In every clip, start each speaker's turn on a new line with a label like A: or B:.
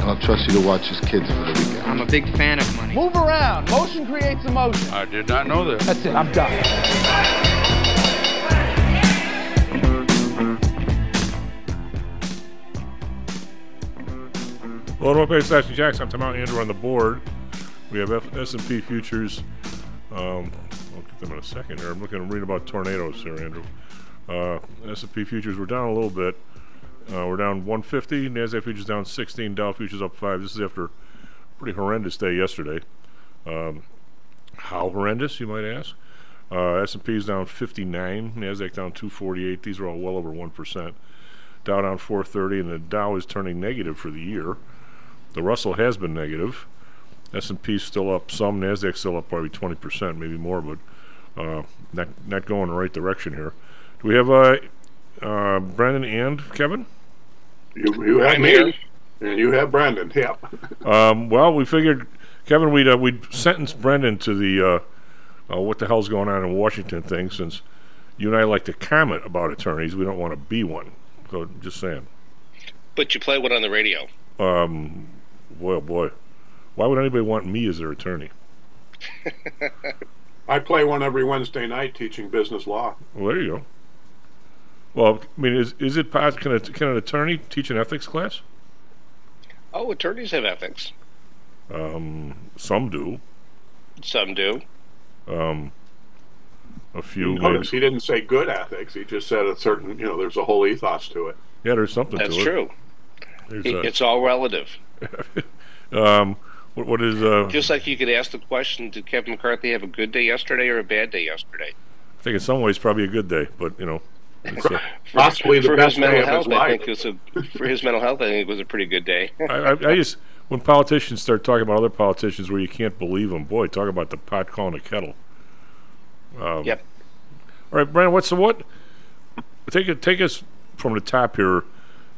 A: and I'll trust you to watch his kids for the weekend.
B: I'm a big fan of money.
C: Move around. Motion creates emotion.
D: I did not know this.
C: That's it. I'm done.
E: Well, welcome back to Slash Jacks. I'm Tom Out Andrew on the board. We have F- S&P futures. Um, I'll get them in a second here. I'm looking to read about tornadoes here, Andrew. Uh, S&P futures were down a little bit. Uh, we're down 150. Nasdaq futures down 16. Dow futures up five. This is after a pretty horrendous day yesterday. Um, how horrendous, you might ask? Uh, S&P is down 59. Nasdaq down 248. These are all well over one percent. Dow down 430, and the Dow is turning negative for the year. The Russell has been negative. S&P still up some. Nasdaq still up probably 20 percent, maybe more, but uh, not not going the right direction here. Do we have uh, uh, Brendan and Kevin?
F: You, you have
G: I'm
F: me,
G: here.
F: and you have Brendan. Yep.
E: Um, well, we figured Kevin we'd uh, we'd sentence Brendan to the uh, uh, what the hell's going on in Washington thing since you and I like to comment about attorneys. We don't want to be one. So just saying.
G: But you play one on the radio.
E: Um, boy, oh boy, why would anybody want me as their attorney?
F: I play one every Wednesday night teaching business law.
E: Well, there you go. Well, I mean, is is it pos- can a, can an attorney teach an ethics class?
G: Oh, attorneys have ethics.
E: Um, some do.
G: Some do.
E: Um, a few. maybe.
F: Notice he didn't say good ethics. He just said a certain, you know, there's a whole ethos to it.
E: Yeah, there's something
G: That's
E: to it.
G: true.
E: There's,
G: It-
E: uh,
G: It's all relative.
E: um, what, what is uh?
G: Just like you could ask the question, did Kevin McCarthy have a good day yesterday or a bad day yesterday?
E: I think in some ways probably a good day, but you know, it's,
F: Possibly the
G: for
F: best
G: his mental
F: day of
G: health,
F: his
G: I think it was a, for his mental health, I think it was a pretty good day.
E: I, I, I just when politicians start talking about other politicians where you can't believe them, boy, talk about the pot calling the kettle. Um,
G: Yep.
E: All right, Brendan, what's the what? Take it, take us from the top here.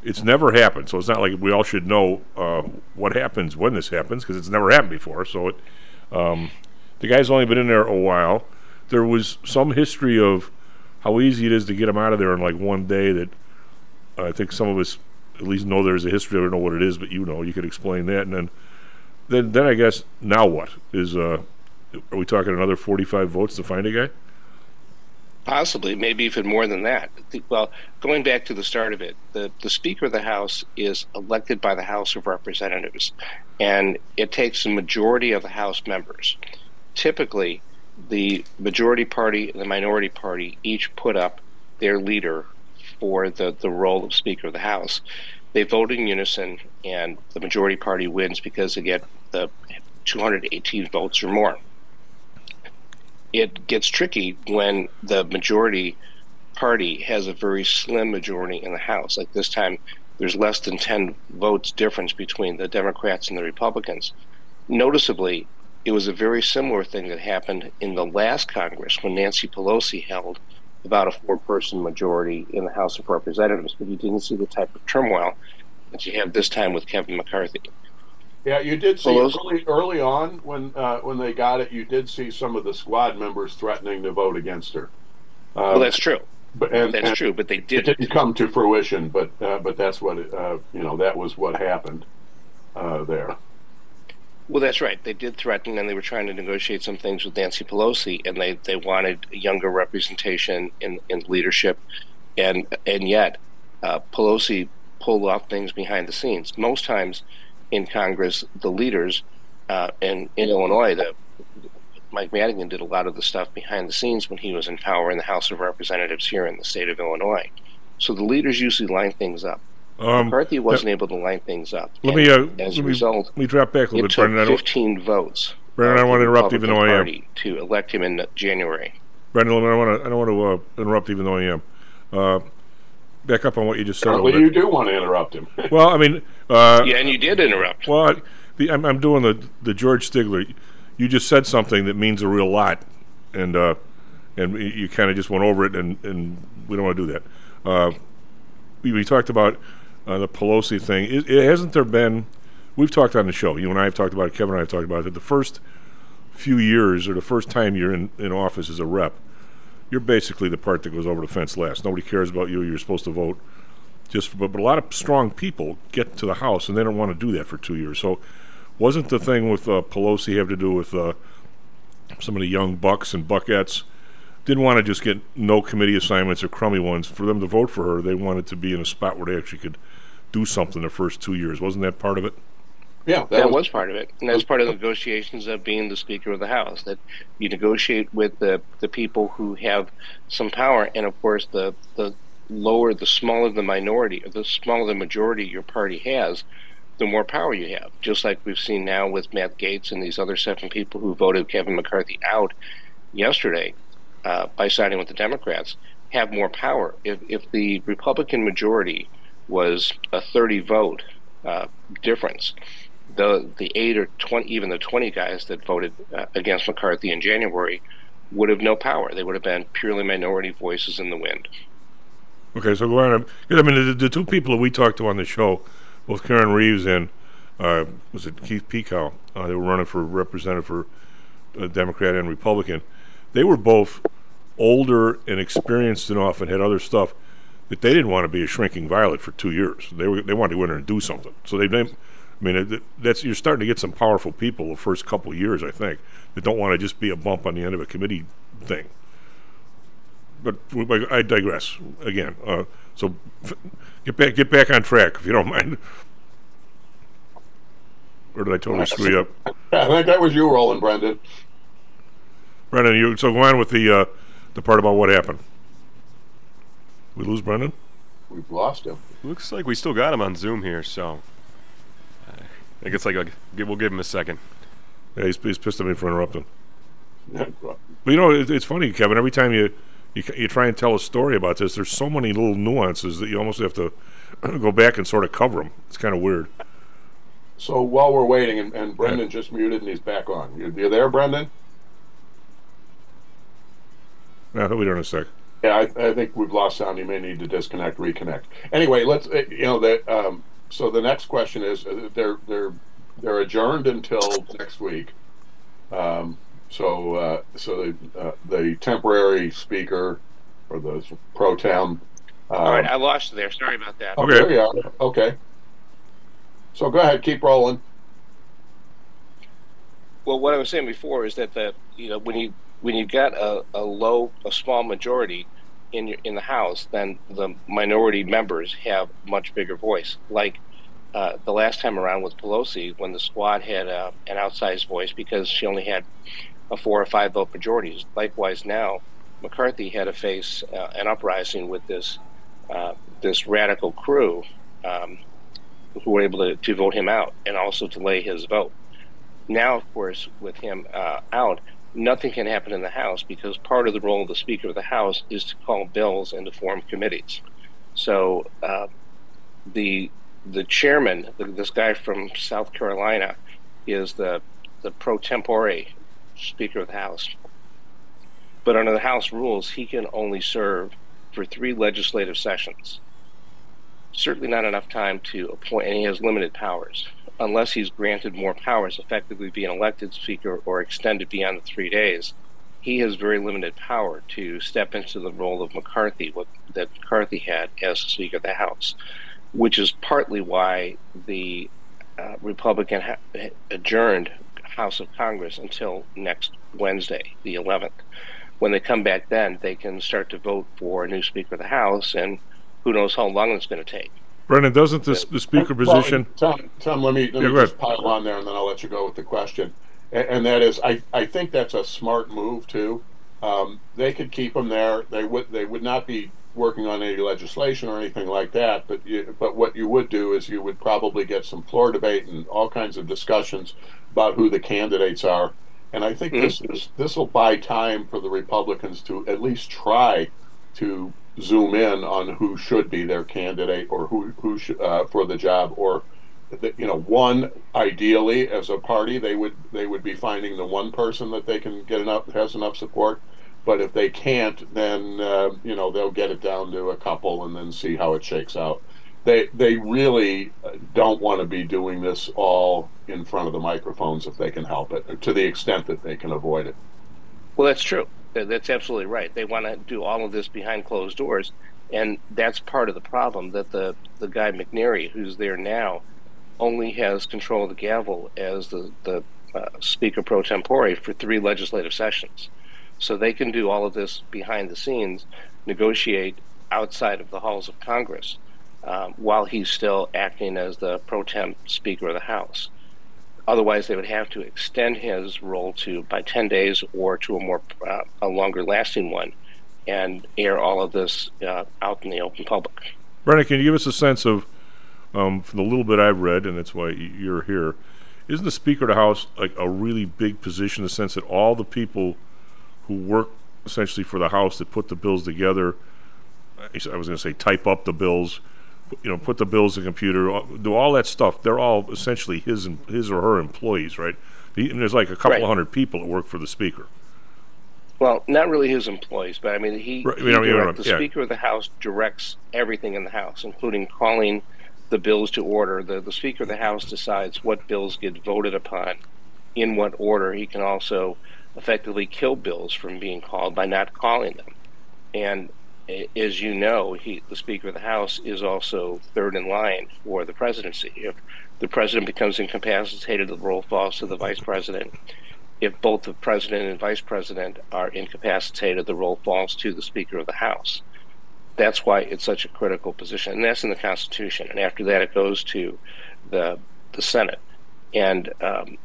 E: It's never happened, so it's not like we all should know uh, what happens when this happens because it's never happened before. So it, um, the guy's only been in there a while. There was some history of how easy it is to get them out of there in like one day. That I think some of us at least know there's a history. I don't know what it is, but you know, you could explain that. And then, then, then I guess now what is? Uh, are we talking another 45 votes to find a guy?
G: Possibly, maybe even more than that. Well, going back to the start of it, the, the Speaker of the House is elected by the House of Representatives, and it takes a majority of the House members. Typically, the majority party and the minority party each put up their leader for the, the role of Speaker of the House. They vote in unison, and the majority party wins because they get the 218 votes or more it gets tricky when the majority party has a very slim majority in the House. Like this time, there's less than 10 votes difference between the Democrats and the Republicans. Noticeably, it was a very similar thing that happened in the last Congress when Nancy Pelosi held about a four person majority in the House of Representatives, but you didn't see the type of turmoil that you have this time with Kevin McCarthy.
F: Yeah, you did see early, early on when uh, when they got it. You did see some of the squad members threatening to vote against her. Uh,
G: Well, that's true.
F: but, and,
G: That's
F: and
G: true, but they
F: It
G: did
F: didn't come to fruition, but uh, but that's what it, uh, you know. That was what happened uh, there.
G: Well, that's right. They did threaten, and they were trying to negotiate some things with Nancy Pelosi, and they, they wanted younger representation in, in leadership, and and yet uh, Pelosi pulled off things behind the scenes. Most times in Congress, the leaders uh, in in Illinois, the Mike Madigan did a lot of the stuff behind the scenes when he was in power in the House of Representatives here in the state of Illinois. So the leaders usually line things up.
E: Um,
G: McCarthy wasn't able to line things up.
E: Let
G: And
E: me uh,
G: as
E: let
G: a
E: me,
G: result,
E: let me drop back a little
G: it
E: bit,
G: took
E: Brendan.
G: 15 votes.
E: Brendan, I don't want to interrupt, even though I am.
G: Republican to elect him in January.
E: Brendan, I don't want to. I don't want to uh, interrupt, even though I am. Uh, back up on what you just said a
F: Apparently,
E: little
F: you do want to interrupt him.
E: Well, I mean, uh,
G: Yeah, and you did interrupt.
E: well, I- the, I'm, I'm doing the the George Stigler. You just said something that means a real lot, and uh, and you, you kind of just went over it, and, and we don't want to do that. Uh, we, we talked about uh, the Pelosi thing. It, it hasn't there been? We've talked on the show. You and I have talked about it. Kevin and I have talked about it. The first few years, or the first time you're in, in office as a rep, you're basically the part that goes over the fence last. Nobody cares about you. You're supposed to vote. Just, but, but a lot of strong people get to the House, and they don't want to do that for two years. So, wasn't the thing with uh, Pelosi have to do with uh, some of the young bucks and buckettes? Didn't want to just get no committee assignments or crummy ones. For them to vote for her, they wanted to be in a spot where they actually could do something the first two years. Wasn't that part of it?
F: Yeah,
G: That, was, part of it, and that's part of the negotiations of being the Speaker of the House. That you negotiate with the the people who have some power, and of course, the the lower, the smaller the minority, or the smaller the majority your party has, the more power you have. Just like we've seen now with Matt Gaetz and these other seven people who voted Kevin McCarthy out yesterday uh, by siding with the Democrats, have more power. If if the Republican majority was a 30 vote uh, difference the the eight or twenty, even the twenty guys that voted uh, against McCarthy in January would have no power. They would have been purely minority voices in the wind.
E: Okay, so go on. I mean, the, the two people that we talked to on the show, both Karen Reeves and uh, was it Keith Pekow? Uh, they were running for representative for uh, Democrat and Republican. They were both older and experienced enough and had other stuff that they didn't want to be a shrinking violet for two years. They were they wanted to go in there and do something. So they named I mean, that's you're starting to get some powerful people the first couple years, I think, that don't want to just be a bump on the end of a committee thing. But I digress again. Uh, so get back get back on track if you don't mind. Or did I totally screw you up?
F: I think that was you rolling, Brendan.
E: Brendan, you so go on with the uh, the part about what happened. We lose Brendan.
F: We've lost him.
D: Looks like we still got him on Zoom here, so I guess like, like we'll give him a second.
E: Yeah, he's, he's pissed at me for interrupting. but you know, it, it's funny, Kevin. Every time you, you you try and tell a story about this, there's so many little nuances that you almost have to go back and sort of cover them. It's kind of weird.
F: So while we're waiting, and, and Brendan yeah. just muted and he's back on. You, you there, Brendan?
E: Yeah, he'll be there in a sec.
F: Yeah, I, I, think we've lost sound. You may need to disconnect, reconnect. Anyway, let's. Uh, you know that. Um, so the next question is uh, they're they're they're adjourned until next week. Um, so uh, so the, uh, the temporary speaker or the pro tem.
G: Um, All right, I lost you there. Sorry about that.
F: Okay. Oh, yeah. Okay. So go ahead, keep rolling.
G: Well, what I was saying before is that the you know when you when you've got a, a low a small majority in your, in the House, then the minority members have much bigger voice. Like uh, the last time around with Pelosi, when the squad had uh, an outsized voice because she only had a four or five vote majority. Likewise, now McCarthy had to face uh, an uprising with this uh, this radical crew um, who were able to, to vote him out and also delay his vote. Now, of course, with him uh, out, nothing can happen in the House because part of the role of the Speaker of the House is to call bills and to form committees. So uh, the the chairman, this guy from South Carolina, is the the pro tempore Speaker of the House. But under the House rules, he can only serve for three legislative sessions. Certainly not enough time to appoint, and he has limited powers unless he's granted more powers, effectively being elected speaker or extended beyond the three days, he has very limited power to step into the role of McCarthy, what that McCarthy had as Speaker of the House, which is partly why the uh, Republican ha- adjourned House of Congress until next Wednesday, the 11th. When they come back then, they can start to vote for a new Speaker of the House, and who knows how long it's going to take.
E: Brendan, doesn't the, the speaker position?
F: Well, Tom, Tom, let me, let
E: yeah,
F: me just pile on there, and then I'll let you go with the question. And, and that is, I, I think that's a smart move too. Um, they could keep them there. They would they would not be working on any legislation or anything like that. But you, but what you would do is you would probably get some floor debate and all kinds of discussions about who the candidates are. And I think mm-hmm. this is this will buy time for the Republicans to at least try to zoom in on who should be their candidate or who who sh- uh, for the job or you know one ideally as a party they would they would be finding the one person that they can get enough has enough support but if they can't, then uh, you know they'll get it down to a couple and then see how it shakes out. They they really uh, don't want to be doing this all in front of the microphones if they can help it, to the extent that they can avoid it.
G: Well, that's true. That's absolutely right. They want to do all of this behind closed doors, and that's part of the problem. That the the guy McHenry, who's there now, only has control of the gavel as the the uh, Speaker pro tempore for three legislative sessions. So they can do all of this behind the scenes, negotiate outside of the halls of Congress, um, while he's still acting as the pro temp Speaker of the House. Otherwise, they would have to extend his role to by 10 days or to a more uh, a longer lasting one, and air all of this uh, out in the open public.
E: Brendan, can you give us a sense of, um, from the little bit I've read, and that's why you're here, isn't the Speaker of the House like a really big position in the sense that all the people who work essentially for the House that put the bills together, I was going to say type up the bills, you know, put the bills in the computer, do all that stuff. They're all essentially his his or her employees, right? And there's like a couple
G: Right.
E: hundred people that work for the Speaker.
G: Well, not really his employees, but I mean, he,
E: Right,
G: he
E: you know, you know,
G: the
E: yeah.
G: Speaker of the House directs everything in the House, including calling the bills to order. The, the Speaker of the House decides what bills get voted upon, in what order. He can also effectively kill bills from being called by not calling them. And as you know, he, the Speaker of the House is also third in line for the presidency. If the president becomes incapacitated, the role falls to the vice president if both the president and vice president are incapacitated, the role falls to the Speaker of the House. That's why it's such a critical position, and that's in the Constitution. And after that, it goes to the the Senate, and um,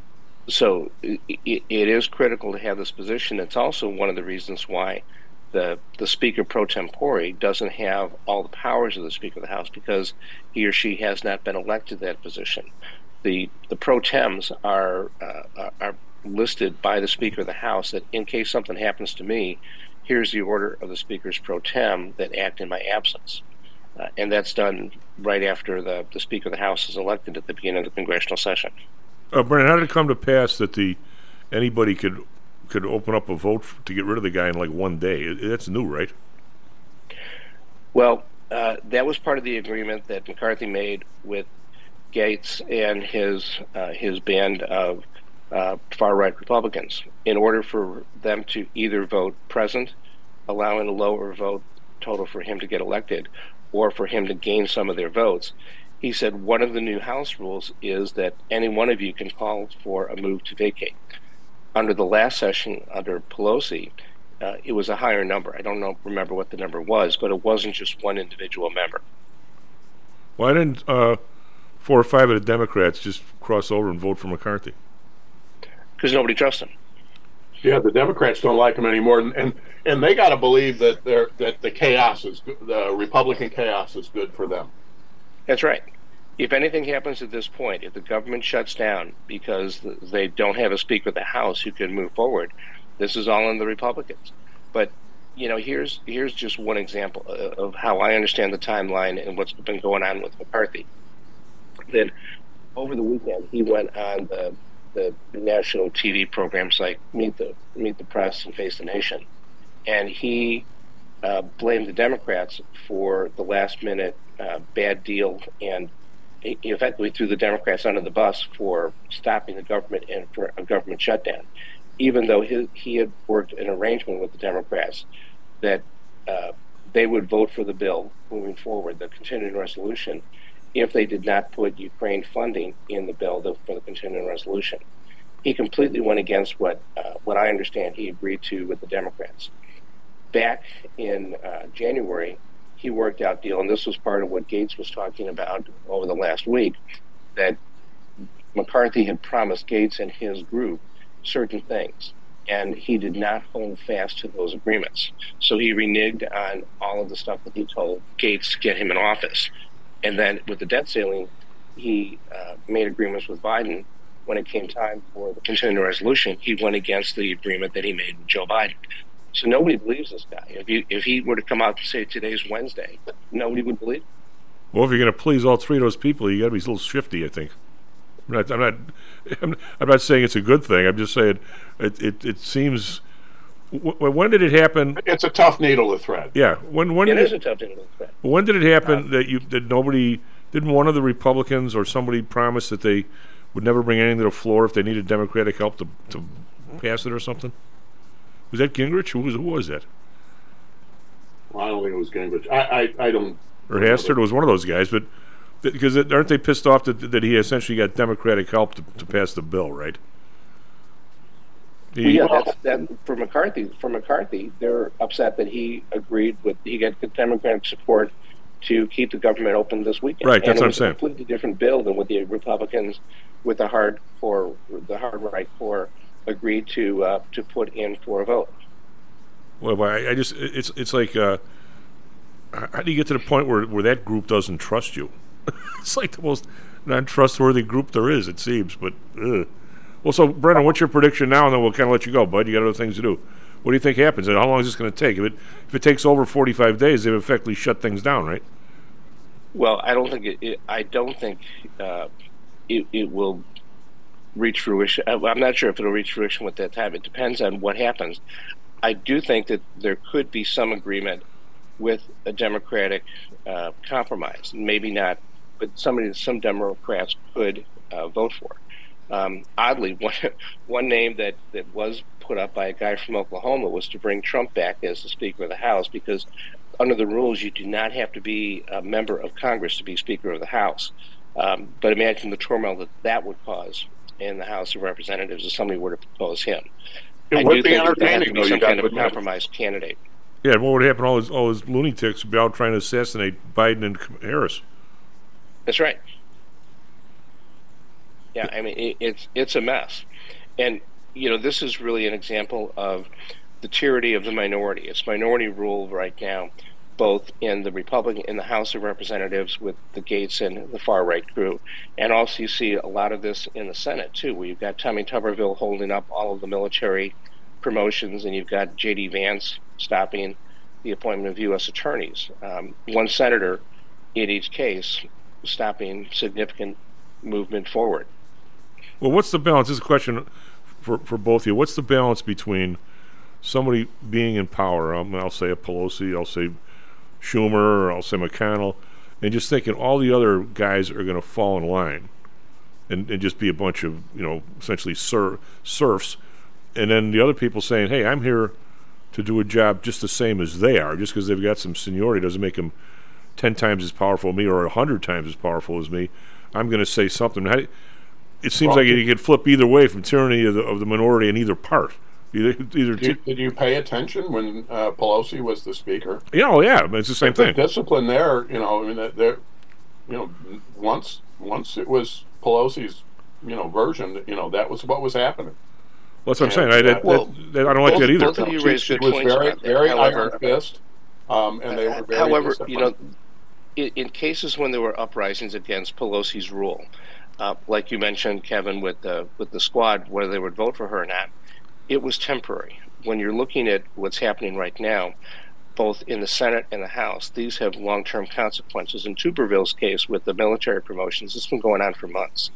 G: so it, it is critical to have this position. It's also one of the reasons why the the Speaker pro tempore doesn't have all the powers of the Speaker of the House because he or she has not been elected to that position. The the pro tems are uh, are- listed by the Speaker of the House that in case something happens to me, here's the order of the Speakers pro tem that act in my absence. Uh, and that's done right after the, the Speaker of the House is elected at the beginning of the congressional session.
E: Uh, Brendan, how did it come to pass that the anybody could could open up a vote to get rid of the guy in like one day? That's new, right?
G: Well, uh, that was part of the agreement that McCarthy made with Gaetz and his uh, his band of uh, far right Republicans in order for them to either vote present, allowing a lower vote total for him to get elected, or for him to gain some of their votes. He said one of the new House rules is that any one of you can call for a move to vacate. Under the last session, under Pelosi, uh, it was a higher number. I don't know, remember what the number was, but it wasn't just one individual member.
E: Why didn't uh, four or five of the Democrats just cross over and vote for McCarthy?
G: because nobody trusts him.
F: Yeah, the Democrats don't like him anymore, and and, and they got to believe that they're that the chaos is the Republican chaos is good for them.
G: That's right. If anything happens at this point, if the government shuts down because they don't have a Speaker of the House who can move forward, this is all on the Republicans. But you know, here's here's just one example of how I understand the timeline and what's been going on with McCarthy. Then, over the weekend, he went on the the national TV programs like Meet the Meet the Press and Face the Nation, and he uh, blamed the Democrats for the last minute uh, bad deal and effectively threw the Democrats under the bus for stopping the government and for a government shutdown, even though he, he had worked an arrangement with the Democrats that uh, they would vote for the bill moving forward, the continuing resolution, if they did not put Ukraine funding in the bill for the continuing resolution. He completely went against what uh, what I understand he agreed to with the Democrats. Back in uh, January, he worked out deal, and this was part of what Gaetz was talking about over the last week, that McCarthy had promised Gaetz and his group certain things, and he did not hold fast to those agreements. So he reneged on all of the stuff that he told Gaetz to get him in office. And then with the debt ceiling, he uh, made agreements with Biden. When it came time for the continuing resolution, he went against the agreement that he made with Joe Biden. So nobody believes this guy. If he if he were to come out and say today's Wednesday, nobody would believe. him.
E: Well, if you're going to please all three of those people, you got to be a little shifty. I think. I'm not. I'm not. I'm, I'm not saying it's a good thing. I'm just saying it. It. It seems w- when did it happen?
F: It's a tough needle to thread.
E: Yeah, when when
G: It
E: did
G: is a tough thing to thread.
E: when did it happen uh, that you that nobody didn't one of the Republicans or somebody promise that they would never bring anything to the floor if they needed Democratic help to to pass it or something? Was that Gingrich? Who was who was that?
F: Well, I don't think it was Gingrich. I, I, I don't.
E: Or Hastert? Was one of those guys, but because aren't they pissed off that that he essentially got Democratic help to, to pass the bill, right?
G: Well, yeah, that's, that for McCarthy. For McCarthy, they're upset that he agreed with he got the Democratic support to keep the government open this weekend.
E: Right, that's
G: and
E: what I'm
G: was
E: saying.
G: A completely different bill than what the Republicans, with the hard core, the hard right core, agreed to uh, to put in for a vote.
E: Well, I, I just it's it's like uh, how do you get to the point where where that group doesn't trust you? it's like the most non-trustworthy group there is, it seems. But ugh. well, so Brendan, what's your prediction now? And then we'll kind of let you go, bud. You got other things to do. What do you think happens? And how long is this going to take? If it if it takes over forty-five days, they've effectively shut things down, right?
G: Well, I don't think it. it I don't think uh, it, it will reach fruition. I- I'm not sure if it'll reach fruition with that time. It depends on what happens. I do think that there could be some agreement with a Democratic uh, compromise. Maybe not, but somebody that some Democrats could uh, vote for. Um, oddly, one one name that, that was put up by a guy from Oklahoma was to bring Trump back as the Speaker of the House because under the rules you do not have to be a member of Congress to be Speaker of the House. Um, but imagine the turmoil that that would cause in the House of Representatives if somebody were to propose him.
F: It
G: I
F: would
G: do
F: be
G: think that there
F: entertaining,
G: to be
F: though, you
G: some
F: got
G: kind
F: to
G: of
F: admit.
G: compromise candidate.
E: Yeah. and What would happen? All his all his lunatics would be out trying to assassinate Biden and Harris.
G: That's right. Yeah, I mean it, it's it's a mess, and you know this is really an example of the tyranny of the minority. It's minority rule right now, both in the Republican in the House of Representatives with the Gaetz and the far right crew, and also you see a lot of this in the Senate too, where you've got Tommy Tuberville holding up all of the military promotions, and you've got J.D. Vance stopping the appointment of U.S. attorneys. Um, one senator in each case stopping significant movement forward.
E: Well, what's the balance? This is a question for for both of you. What's the balance between somebody being in power? Um, I'll say a Pelosi, I'll say Schumer, or I'll say McConnell, and just thinking all the other guys are going to fall in line and, and just be a bunch of you know essentially ser- serfs, and then the other people saying, "Hey, I'm here to do a job just the same as they are. Just because they've got some seniority doesn't make them ten times as powerful as me or a hundred times as powerful as me. I'm going to say something." It seems
F: Well,
E: like you could flip either way from tyranny of the, of the minority in either part. Either, either
F: Did you,
E: t-
F: did you pay attention when uh, Pelosi was the speaker?
E: yeah, oh yeah, it's the same
F: the
E: thing.
F: discipline there, you know, I mean, that there, you know, once once it was Pelosi's, you know, version, you know, that was what was happening.
E: Well, that's what I'm saying. I, that,
G: Well,
E: that- that- I don't like
G: both-
E: that either.
G: both of you
F: She-
G: raised good
F: was
G: points
F: very,
G: about that.
F: very
G: However-
F: iron fist, um, and they were very
G: However, you know, in, in cases when there were uprisings against Pelosi's rule, uh, like you mentioned, Kevin, with the with the squad, whether they would vote for her or not, it was temporary. When you're looking at what's happening right now, both in the Senate and the House, these have long-term consequences. In Tuberville's case, with the military promotions, it's been going on for months.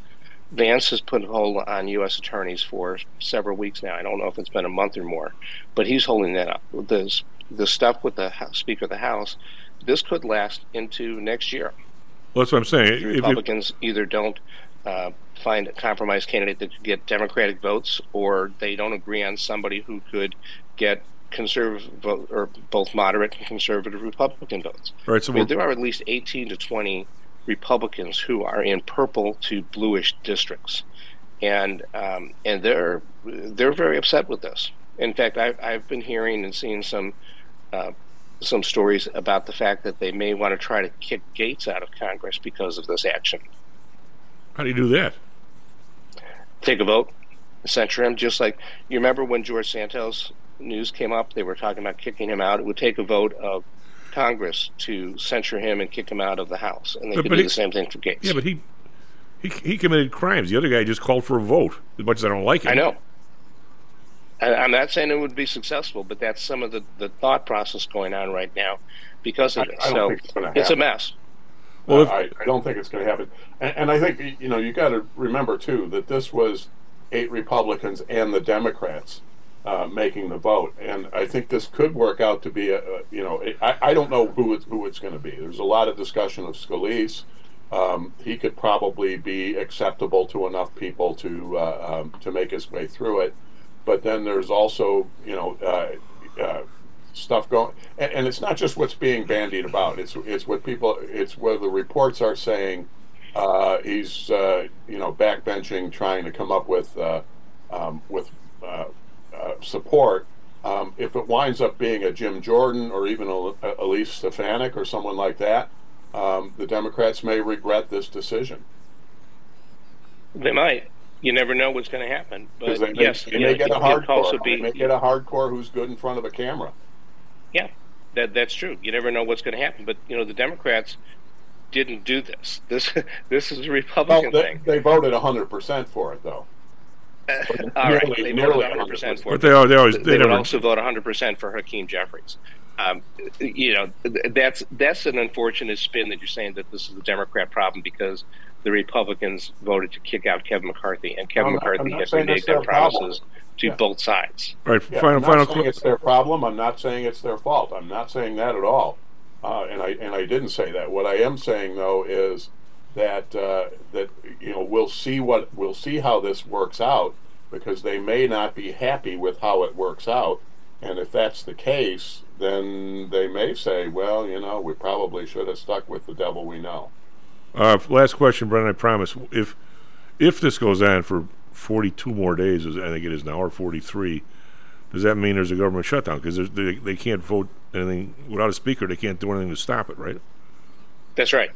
G: Vance has put a hold on U.S. attorneys for several weeks now. I don't know if it's been a month or more, but he's holding that up. The the stuff with the Speaker of the House, this could last into next year.
E: Well, that's what I'm saying.
G: The
E: If
G: Republicans either don't uh, find a compromise candidate that could get Democratic votes, or they don't agree on somebody who could get conservative vote, or both moderate and conservative Republican votes.
E: right, so
G: I mean, there are at least 18 to 20 Republicans who are in purple to bluish districts, and um, and they're they're very upset with this. In fact, I, I've been hearing and seeing some uh, some stories about the fact that they may want to try to kick Gaetz out of Congress because of this action.
E: how do you do that?
G: Take a vote, censure him, just like you remember when George Santos news came up, they were talking about kicking him out. It would take a vote of Congress to censure him and kick him out of the House, and they
E: But-
G: could
E: but
G: do
E: he-
G: the same thing for Gaetz.
E: Yeah, but he, he he committed crimes. The other guy just called for a vote. As much as I don't like it,
G: I know. I, I'm not saying it would be successful, but that's some of the, the thought process going on right now because of
F: I-
G: it.
F: I don't
G: So
F: it's gonna
G: a mess.
E: Well, if-
F: I, I don't think it's going to happen. And, and I think you know you got to remember too that this was eight Republicans and the Democrats uh, making the vote. And I think this could work out to be a, a you know, I, I don't know who it's, who it's going to be. There's a lot of discussion of Scalise. Um, he could probably be acceptable to enough people to uh, um, to make his way through it. But then there's also you know uh, uh, stuff going, and, and, it's not just what's being bandied about. It's it's what people. It's where the reports are saying uh, he's uh, you know backbenching, trying to come up with uh, um, with support. Um, if it winds up being a Jim Jordan or even a, Elise Stefanik or someone like that, um, the Democrats may regret this decision.
G: They might. You never know what's going to happen. But
F: they may,
G: yes,
F: they may get a hardcore.
G: Be,
F: they may get a hardcore who's good in front of a camera.
G: Yeah, that that's true. You never know what's going to happen. But you know, the Democrats didn't do this. This this is a Republican
F: well, they,
G: thing.
F: They voted hundred percent for it, though.
G: Uh, all right, they voted 100 percent for it.
E: But they, they always they,
G: they
E: never...
G: would also vote 100 percent for Hakeem Jeffries. Um, you know, that's that's an unfortunate spin that you're saying that this is a Democrat problem because the Republicans voted to kick out Kevin McCarthy, and Kevin
F: not,
G: McCarthy has reneged on promises problem. to yeah. both sides.
E: Right.
F: Yeah,
E: final,
F: I'm not
E: final.
F: saying it's their problem. I'm not saying it's their fault. I'm not saying that at all. Uh, and I and I didn't say that. What I am saying though is that uh, that you know we'll see what we'll see how this works out because they may not be happy with how it works out. And if that's the case, then they may say, well, you know, we probably should have stuck with the devil we know.
E: Uh, last question, Brendan. I promise. If if this goes on for 42 more days, as I think it is now, or 43, does that mean there's a government shutdown? Because they, they can't vote anything without a speaker. They can't do anything to stop it, right?
G: That's right.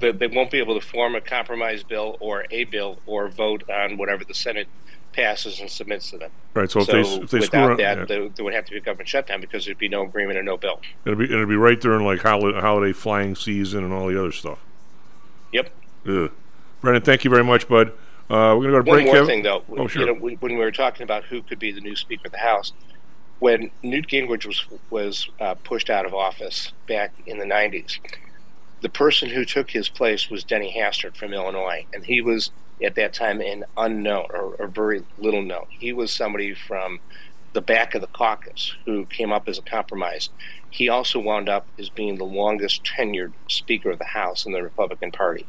G: They, they won't be able to form a compromise bill or a bill or vote on whatever the Senate passes and submits to them.
E: Right. So,
G: so
E: if they if they
G: without
E: around,
G: that,
E: yeah.
G: there, there would have to be a government shutdown because there'd be no agreement and no bill.
E: it'll be it'll be right during like holiday, holiday flying season and all the other stuff.
G: Yep.
E: Ugh. Brendan, thank you very much, bud. Uh, we're going to go to
G: One
E: break.
G: more
E: Kevin.
G: thing, though.
E: Oh, sure.
G: You know, when we were talking about who could be the new Speaker of the House, when Newt Gingrich was was uh, pushed out of office back in the '90s, the person who took his place was Denny Hastert from Illinois, and he was at that time an unknown or, or very little known. He was somebody from the back of the caucus who came up as a compromise. He also wound up as being the longest tenured Speaker of the House in the Republican Party.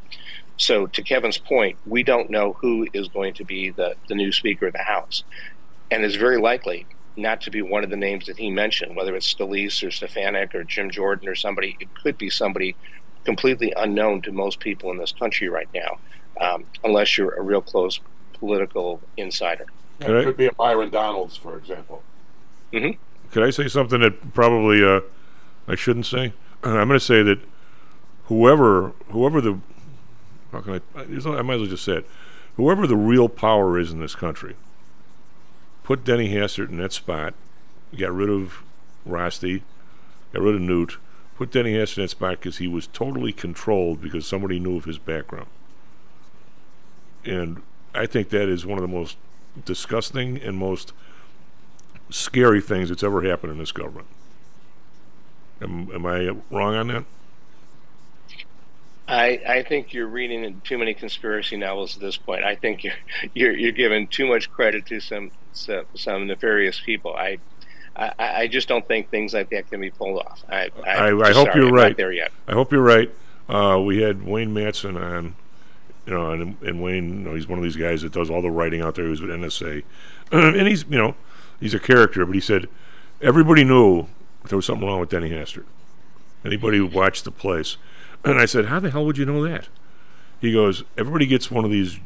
G: So, to Kevin's point, we don't know who is going to be the, the new Speaker of the House. And it's very likely not to be one of the names that he mentioned, whether it's Scalise or Stefanik or Jim Jordan or somebody. It could be somebody completely unknown to most people in this country right now, um, unless you're a real close political insider.
F: It could be a Byron Donalds, for example.
G: Mm-hmm.
E: Could I say something that probably uh, I shouldn't say? I'm going to say that whoever whoever the how can I? I might as well just say it. Whoever the real power is in this country, put Denny Hastert in that spot. Got rid of Rosty. Got rid of Newt. Put Denny Hastert in that spot because he was totally controlled because somebody knew of his background. And I think that is one of the most disgusting and most scary things that's ever happened in this government. Am, am I wrong on that?
G: I, I think you're reading too many conspiracy novels at this point. I think you're you're, you're giving too much credit to some some, some nefarious people. I, I, I just don't think things like that can be pulled off. I I,
E: I, hope
G: sorry,
E: you're right.
G: There yet.
E: I hope you're right. Uh, we had Wayne Madsen on, you know, and, and Wayne, you know, he's one of these guys that does all the writing out there. He was with NSA, and he's you know, he's a character. But he said everybody knew there was something wrong with Denny Hastert. Anybody who watched the place. And I said, How the hell would you know that? He goes, Everybody gets one of these,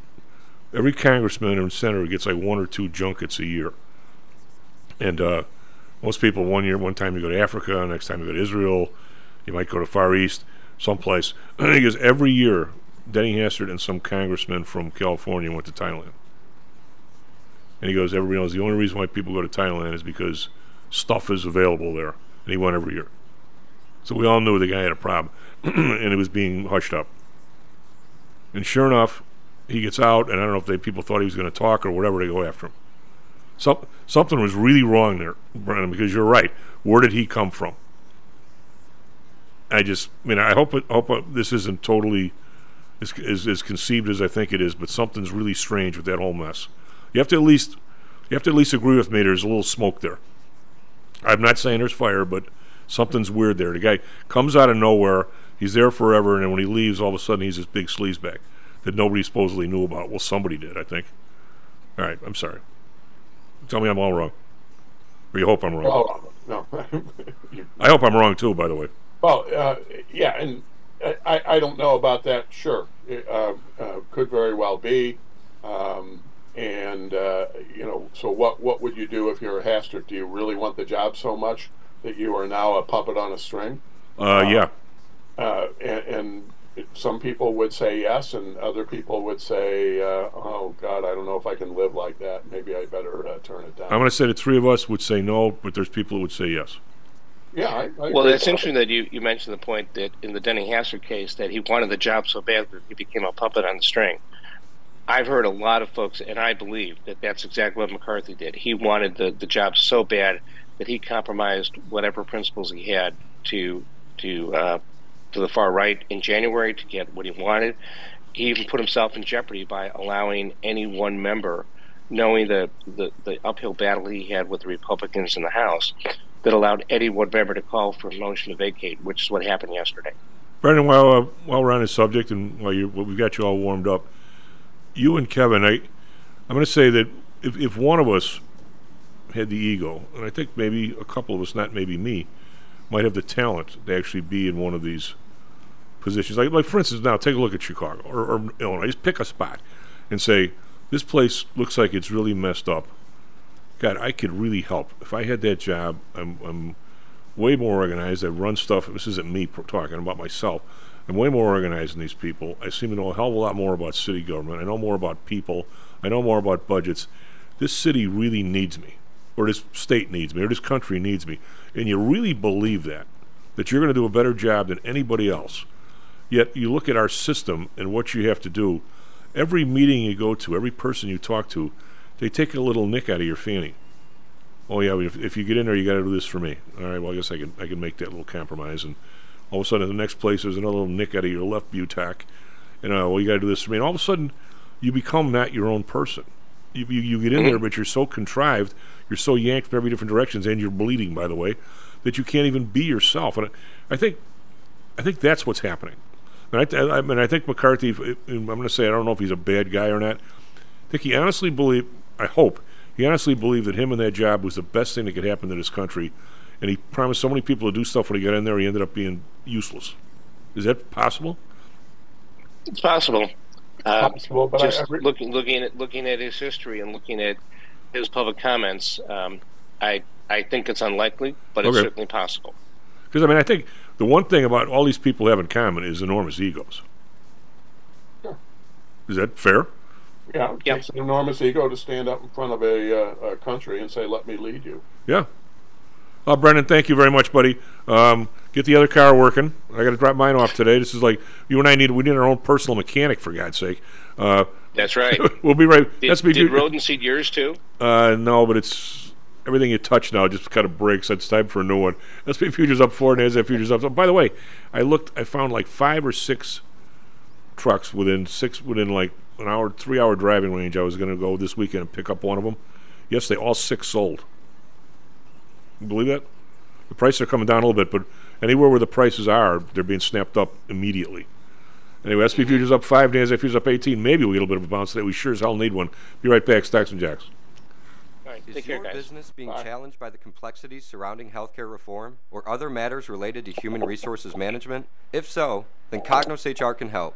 E: every congressman and senator gets like one or two junkets a year. And uh, most people, one year, one time you go to Africa, next time you go to Israel, you might go to Far East, someplace. And he goes, Every year, Denny Hastert and some congressman from California went to Thailand. And he goes, Everybody knows the only reason why people go to Thailand is because stuff is available there. And he went every year. So we all knew the guy had a problem. and it was being hushed up. And sure enough, he gets out, and I don't know if they people thought he was going to talk or whatever. They go after him. So, something was really wrong there, Brendan, because you're right. Where did he come from? I just, I mean, I hope hope uh, this isn't totally as conceived as I think it is, but something's really strange with that whole mess. You have to at least, you have to at least agree with me. There's a little smoke there. I'm not saying there's fire, but something's weird there. The guy comes out of nowhere. He's there forever, and then when he leaves, all of a sudden he's this big sleazeback that nobody supposedly knew about. Well, somebody did, I think. All right, I'm sorry. Tell me I'm all wrong. Or you hope I'm wrong.
F: Oh, no.
E: I hope I'm wrong too, by the way.
F: Well, uh, yeah, and I, I don't know about that. Sure, It, uh, uh, could very well be. Um, and uh, you know, so what? What would you do if you're a Hastert? Do you really want the job so much that you are now a puppet on a string?
E: Uh, yeah.
F: Uh, and, and some people would say yes, and other people would say, uh, "Oh God, I don't know if I can live like that. Maybe I better uh, turn it down."
E: I'm going to say the three of us would say no, but there's people who would say yes.
F: Yeah, I, I
G: Well, it's interesting that you, you mentioned the point that in the Denny Hastert case that he wanted the job so bad that he became a puppet on the string. I've heard a lot of folks, and I believe that that's exactly what McCarthy did. He wanted the, the job so bad that he compromised whatever principles he had to to uh, to the far right in January to get what he wanted. He even put himself in jeopardy by allowing any one member, knowing the, the, the uphill battle he had with the Republicans in the House, that allowed any one to call for a motion to vacate, which is what happened yesterday.
E: Brendan, while uh, while we're on this subject and while you well, we've got you all warmed up, you and Kevin, I I'm going to say that if if one of us had the ego, and I think maybe a couple of us, not maybe me, might have the talent to actually be in one of these positions. Like, like for instance, now take a look at Chicago or, or Illinois. Just pick a spot and say this place looks like it's really messed up. God, I could really help if I had that job. I'm, I'm way more organized. I run stuff. This isn't me talking about myself. I'm way more organized than these people. I seem to know a hell of a lot more about city government. I know more about people. I know more about budgets. This city really needs me, or this state needs me, or this country needs me. And you really believe that, that you're going to do a better job than anybody else. Yet you look at our system and what you have to do. Every meeting you go to, every person you talk to, they take a little nick out of your fanny. Oh yeah, if, if you get in there, you got to do this for me. All right, well I guess I can I can make that little compromise. And all of a sudden, the next place there's another little nick out of your left butac, and uh, well you got to do this for me. And all of a sudden, you become not your own person. You, you, you get in there, but you're so contrived, you're so yanked from every different directions, and you're bleeding, by the way, that you can't even be yourself. And I, I think, I think that's what's happening. And I, I, I mean, I think McCarthy. I'm going to say I don't know if he's a bad guy or not. I think he honestly believed. I hope he honestly believed that him and that job was the best thing that could happen to this country, and he promised so many people to do stuff when he got in there. He ended up being useless. Is that possible?
G: It's possible. Uh,
F: possible, but I-
G: just
F: I re-
G: looking looking at looking at his history and looking at his public comments, um, I I think it's unlikely, but it's
E: Okay.
G: certainly possible.
E: Because I mean, I think the one thing about all these people have in common is enormous egos.
F: Sure.
E: Is that fair?
F: Yeah, it
G: Yep.
F: takes an enormous ego to stand up in front of a, uh, a country and say, "Let me lead you."
E: Yeah. Uh, Brendan, thank you very much, buddy. Um, get the other car working. I got to drop mine off today. This is like you and I need. We need our own personal mechanic for God's sake. Uh,
G: That's right.
E: we'll be right.
G: Did,
E: That's be
G: did Roden seed yours too?
E: Uh, no, but it's everything you touch now just kind of breaks. It's time for a new one. SP futures up four, and NASDAQ futures up. So, by the way, I looked. I found like five or six trucks within six within like an hour, three hour driving range. I was going to go this weekend and pick up one of them. Yes, they all six sold. You believe that? The prices are coming down a little bit, but anywhere where the prices are, they're being snapped up immediately. Anyway, SP futures up five, NASDAQ futures up 18. Maybe we'll get a little bit of a bounce today. We sure as hell need one. Be right back, Stocks and Jocks.
G: All right,
H: Is
G: take care,
H: your
G: guys.
H: business being challenged by the complexities surrounding healthcare reform or other matters related to human resources management? If so, then Cognos HR can help.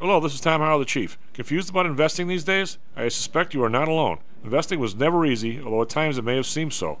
E: Hello, this is Tom Haugh, the Chief. Confused about investing these days? I suspect you are not alone. Investing was never easy, although at times it may have seemed so.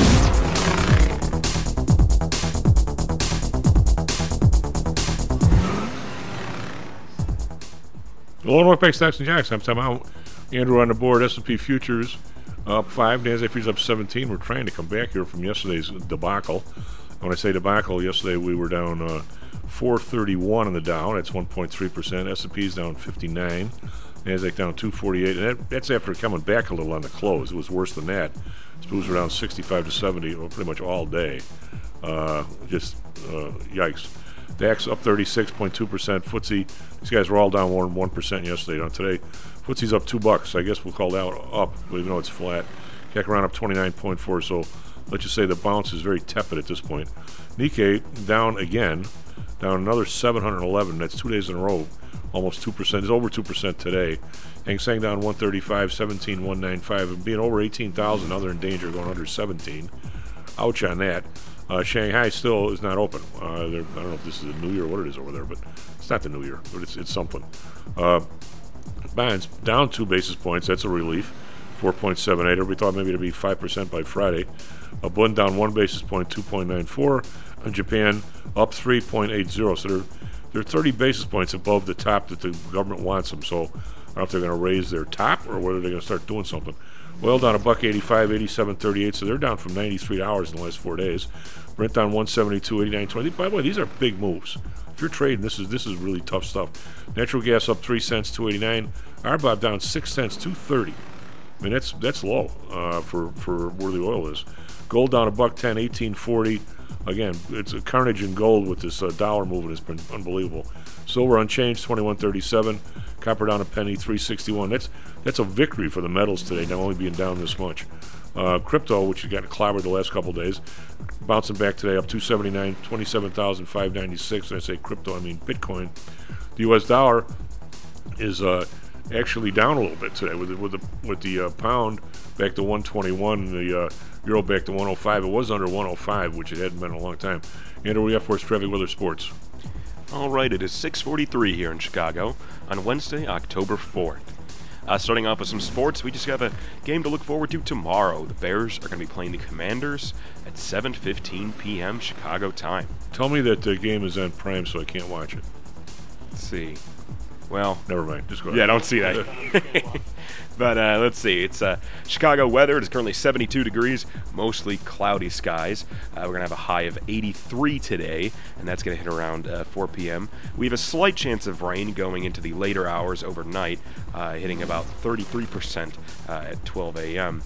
E: Illinois Pay Stocks and Jocks. I'm Tom out. Andrew on the board. S&P futures up five. Nasdaq futures up 17. We're trying to come back here from yesterday's debacle. When I say debacle, yesterday we were down uh, 431 on the Dow. That's 1.3 percent. S&P's down 59. Nasdaq down 248, and that, that's after coming back a little on the close. It was worse than that. Spoos were down 65 to 70 well, pretty much all day. Uh, just uh, yikes. DAX up 36.2%. FTSE, these guys were all down more than 1% yesterday. On today, FTSE's up 2 bucks. I guess we'll call that up, even though it's flat. CAC around up 29.4, so let's just say the bounce is very tepid at this point. Nikkei down again, down another 711. That's two days in a row, almost 2%. It's over 2% today. Hang Seng down 135, 17, 195. And being over 18,000, now they're in danger going under 17. Ouch on that. Uh, Shanghai still is not open. Uh, I don't know if this is the New Year or what it is over there, but it's not the New Year, but it's, it's something. Uh, bonds down two basis points. That's a relief. 4.78. Everybody thought maybe it'd be 5% by Friday. A Bund down one basis point, 2.94. And Japan up 3.80. So they're, they're 30 basis points above the top that the government wants them. So I don't know if they're going to raise their top or whether they're going to start doing something. Oil down a buck 85, 87, 38. So they're down from 93 hours in the last four days. Brent down 172, 89.20. By the way, these are big moves. If you're trading, this is this is really tough stuff. Natural gas up three cents, 289. RBOB down six cents, 230. I mean that's that's low uh, for for where the oil is. Gold down a buck 10, 1840. Again, it's a carnage in gold with this uh, dollar movement. It's been unbelievable. Silver unchanged, 21.37. Copper down a penny, 361. That's that's a victory for the metals today, not only being down this much. Uh, crypto, which has gotten clobbered the last couple days, bouncing back today up 279, 27,596. And I say crypto, I mean Bitcoin. The U.S. dollar is uh, actually down a little bit today with the, with the with the uh, pound back to 121, the uh, euro back to 105. It was under 105, which it hadn't been in a long time. Andrew, we have for us traffic, weather, sports.
D: All right, it is 6:43 here in Chicago on Wednesday, October 4th. Uh, starting off with some sports, we just got a game to look forward to tomorrow. The Bears are going to be playing the Commanders at 7:15 p.m. Chicago time.
E: Tell me that the game is on Prime, so I can't watch it.
D: Let's see. Well,
E: Never mind. Just go ahead.
D: yeah, I don't see that. but uh, let's see. It's uh, Chicago weather. It is currently 72 degrees, mostly cloudy skies. Uh, we're going to have a high of 83 today, and that's going to hit around uh, 4 p.m. We have a slight chance of rain going into the later hours overnight, uh, hitting about 33% uh, at 12 a.m.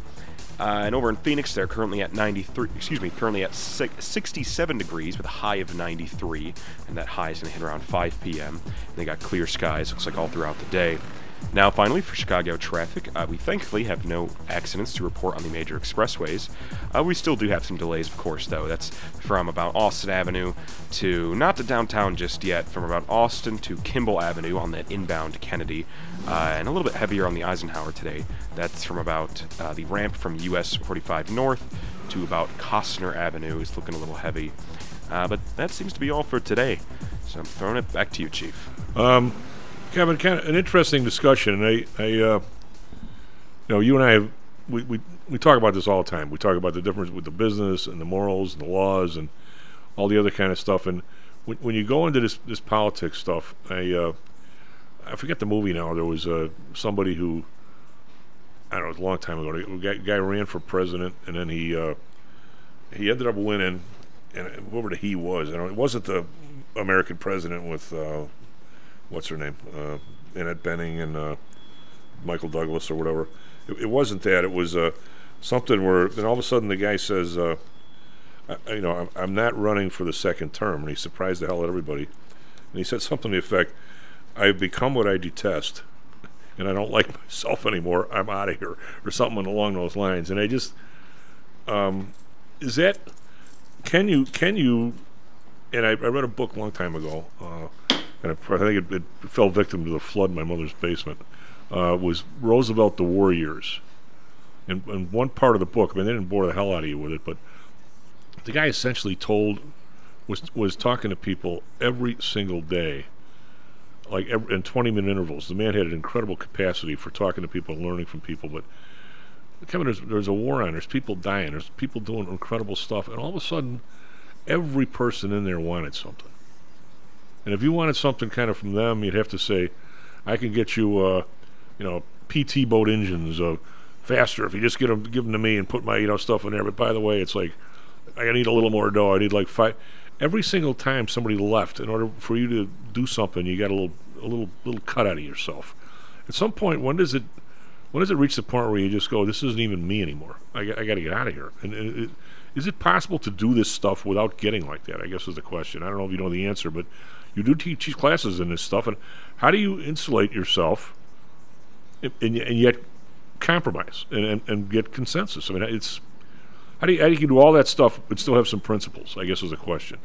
D: Uh, and over in Phoenix, they're currently at 93. Excuse me, currently at 67 degrees with a high of 93, and that high is going to hit around 5 p.m. And they got clear skies, looks like all throughout the day. Now, finally, for Chicago traffic, uh, we thankfully have no accidents to report on the major expressways. Uh, we still do have some delays, of course, though. That's from about Austin Avenue to not to downtown just yet, from about Austin to Kimball Avenue on that inbound Kennedy, uh, and a little bit heavier on the Eisenhower today. That's from about uh, the ramp from US 45 North to about Kostner Avenue is looking a little heavy. Uh, but that seems to be all for today. So I'm throwing it back to you, Chief.
E: Um, Kevin, kind of an interesting discussion. I, I, uh, you know, you and I have we, we we talk about this all the time. We talk about the difference with the business and the morals and the laws and all the other kind of stuff. And when, when you go into this this politics stuff, I uh, I forget the movie now. There was uh, somebody who I don't know, it was a long time ago. A guy, guy ran for president, and then he uh, he ended up winning. And whoever the he was, and it wasn't the American president with uh, what's her name, uh, Annette Bening and uh, Michael Douglas or whatever. It, it wasn't that. It was uh, something where then all of a sudden the guy says, uh, I, you know, I'm, I'm not running for the second term, and he surprised the hell out of everybody. And he said something to the effect, "I've become what I detest." and I don't like myself anymore. I'm out of here, or something along those lines. And I just, um, is that, can you, can you, and I, I read a book a long time ago, uh, and I, I think it, it, fell victim to the flood in my mother's basement, uh, was Roosevelt the War Years. And, and one part of the book, I mean, they didn't bore the hell out of you with it, but the guy essentially told, was, was talking to people every single day like every, in 20 minute intervals. The man had an incredible capacity for talking to people and learning from people. But Kevin, there's, there's a war on. There's people dying. There's people doing incredible stuff, and all of a sudden, every person in there wanted something. And if you wanted something kind of from them, you'd have to say, "I can get you, uh, you know, PT boat engines uh, faster if you just get them, give them to me and put my, you know, stuff in there." But by the way, it's like I need a little more dough. I need like five every single time somebody left, in order for you to do something, you got a little a little little cut out of yourself. At some point, when does it when does it reach the point where you just go, "This isn't even me anymore. I, I got to get out of here." And, it, is it possible to do this stuff without getting like that? I guess is the question. I don't know if you know the answer, but you do teach classes in this stuff, and how do you insulate yourself and, and, and yet compromise and, and, and get consensus? I mean, it's how do you, how do you do all that stuff but still have some principles? I guess is a question.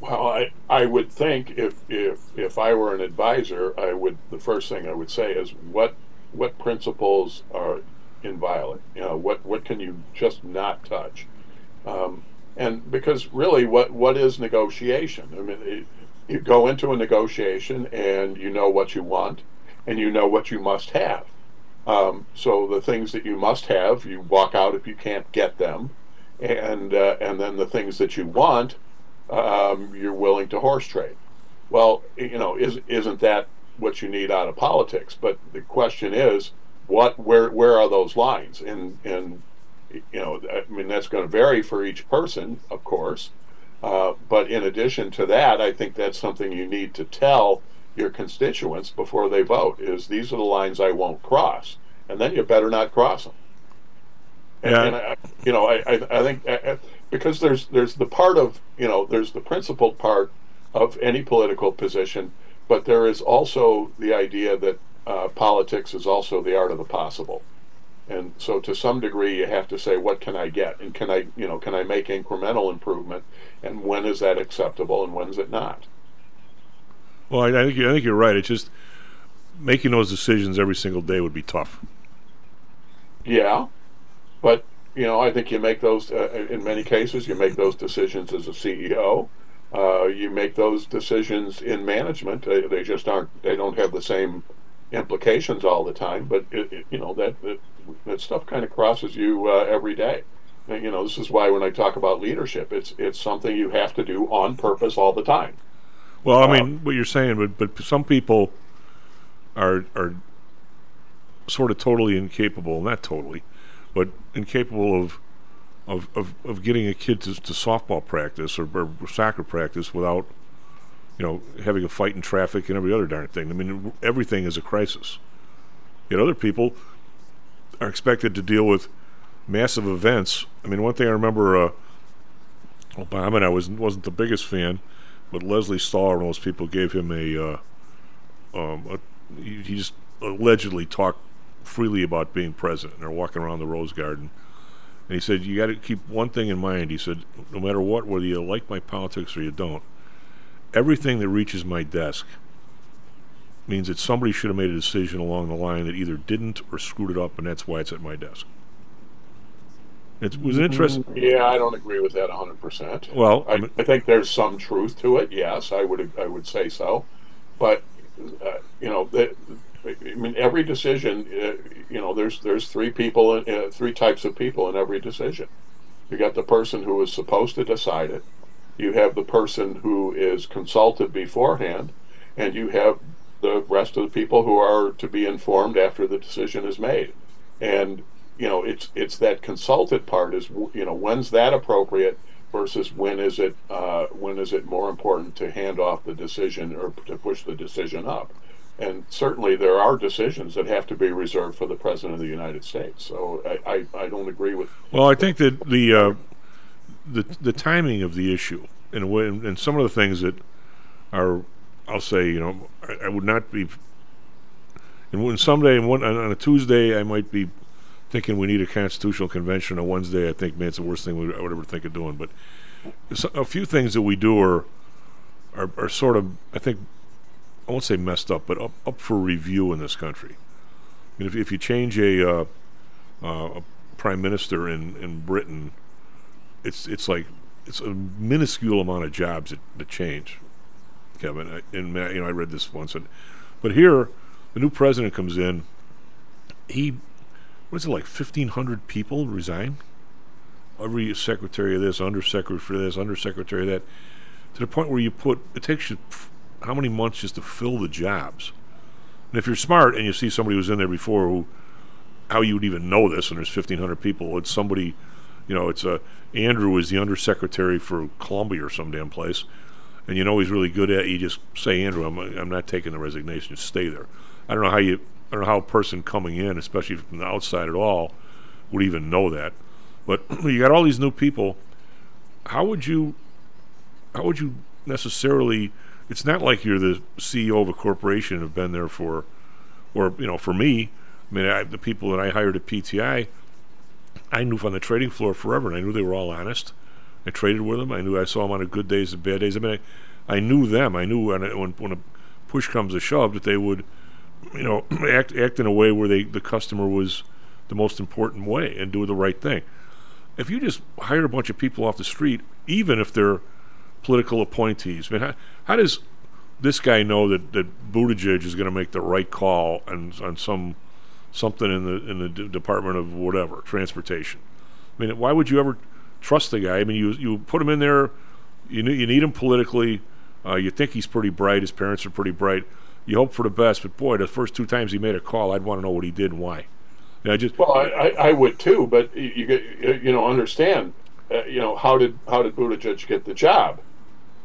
F: Well, I, I would think if if if I were an advisor, I would the first thing I would say is what what principles are inviolate. You know, what what can you just not touch? Um, and because really, what what is negotiation? I mean, it, you go into a negotiation and you know what you want, and you know what you must have. Um, so the things that you must have, you walk out if you can't get them, and uh, and then the things that you want, um, you're willing to horse trade. Well, you know, is isn't that what you need out of politics? But the question is, what where where are those lines? And and you know, I mean, that's going to vary for each person, of course. Uh, but in addition to that, I think that's something you need to tell your constituents before they vote is these are the lines I won't cross, and then you better not cross them. And,
E: yeah.
F: and I, you know, I, I, I think I, because there's there's the part of you know there's the principled part of any political position, but there is also the idea that uh, politics is also the art of the possible. And so, to some degree, you have to say, what can I get, and can I, you know, can I make incremental improvement, and when is that acceptable, and when is it not?
E: Well, I, I think you, I think you're right. It's just making those decisions every single day would be tough.
F: Yeah, but you know, I think you make those uh, in many cases. You make those decisions as a CEO. Uh, you make those decisions in management. They, they, just aren't. They don't have the same implications all the time. But it, it, you know that, that, that stuff kind of crosses you uh, every day. And, you know, this is why when I talk about leadership, it's it's something you have to do on purpose all the time.
E: Well, I mean, what you're saying, but but some people are are sort of totally incapable, not totally, but incapable of of of, of getting a kid to, to softball practice or, or soccer practice without you know having a fight in traffic and every other darn thing. I mean, everything is a crisis. Yet other people are expected to deal with massive events. I mean, one thing I remember, uh, Obama and I was wasn't the biggest fan but Lesley Stahl, and of those people, gave him a, uh, um, a he, he, just allegedly talked freely about being president. And they're walking around the Rose Garden, and he said, "You got to keep one thing in mind." He said, "No matter what, whether you like my politics or you don't, everything that reaches my desk." Means that somebody should have made a decision along the line that either didn't or screwed it up, and that's why it's at my desk. It was interesting.
F: Yeah, I don't agree with that 100%.
E: Well,
F: I, I, think there's some truth to it. Yes, I would I would say so. But uh, you know, the, I mean, every decision, uh, you know, there's there's three people, uh, three types of people in every decision. You got the person who is supposed to decide it. You have the person who is consulted beforehand, and you have the rest of the people who are to be informed after the decision is made. And you know, it's it's that consulted part is you know when's that appropriate versus when is it uh, when is it more important to hand off the decision or to push the decision up. And certainly there are decisions that have to be reserved for the president of the United States. So I, I, I don't agree with.
E: Well, I think that the uh, the the timing of the issue and when and some of the things that are, I'll say, you know, I, I would not be. And when someday, and on a Tuesday, I might be thinking we need a constitutional convention. On Wednesday, I think, man, it's the worst thing we, I would ever think of doing. But a few things that we do are, are, are sort of, I think, I won't say messed up, but up, up for review in this country. I mean, if, if you change a, uh, uh, a prime minister in, in Britain, it's it's like it's a minuscule amount of jobs that, that change. Kevin, I, and you know, I read this once, and, but here, the new president comes in. He, what is it like? Fifteen hundred people resign. Every secretary of this, undersecretary for this, undersecretary of that, to the point where you put it takes you how many months just to fill the jobs. And if you're smart and you see somebody who's in there before, who, how you would even know this? And there's 1,500 people. It's somebody, you know, it's a Andrew is the undersecretary for Columbia or some damn place, and you know he's really good at. it, You just say, Andrew, I'm, I'm not taking the resignation. Just stay there. I don't know how you. I don't know how a person coming in, especially from the outside at all, would even know that. But you got all these new people. How would you? How would you necessarily? It's not like you're the CEO of a corporation and have been there for, or you know, for me, I mean, I, the people that I hired at PTI, I knew on the trading floor forever, and I knew they were all honest. I traded with them. I knew I saw them on the good days and bad days. I mean, I, I knew them. I knew when, when when a push comes to shove that they would, you know, act act in a way where they the customer was the most important way and do the right thing. If you just hire a bunch of people off the street, even if they're political appointees, I mean, how, how does this guy know that that Buttigieg is going to make the right call on on some something in the in the d- Department of whatever transportation. I mean, why would you ever trust the guy? I mean, you you put him in there, you you need him politically. Uh, you think he's pretty bright. His parents are pretty bright. You hope for the best, but boy, the first two times he made a call, I'd want to know what he did and why. Yeah, I just
F: Well, I, I, I would too, but you, you get you know understand, uh, you know how did how did Buttigieg get the job?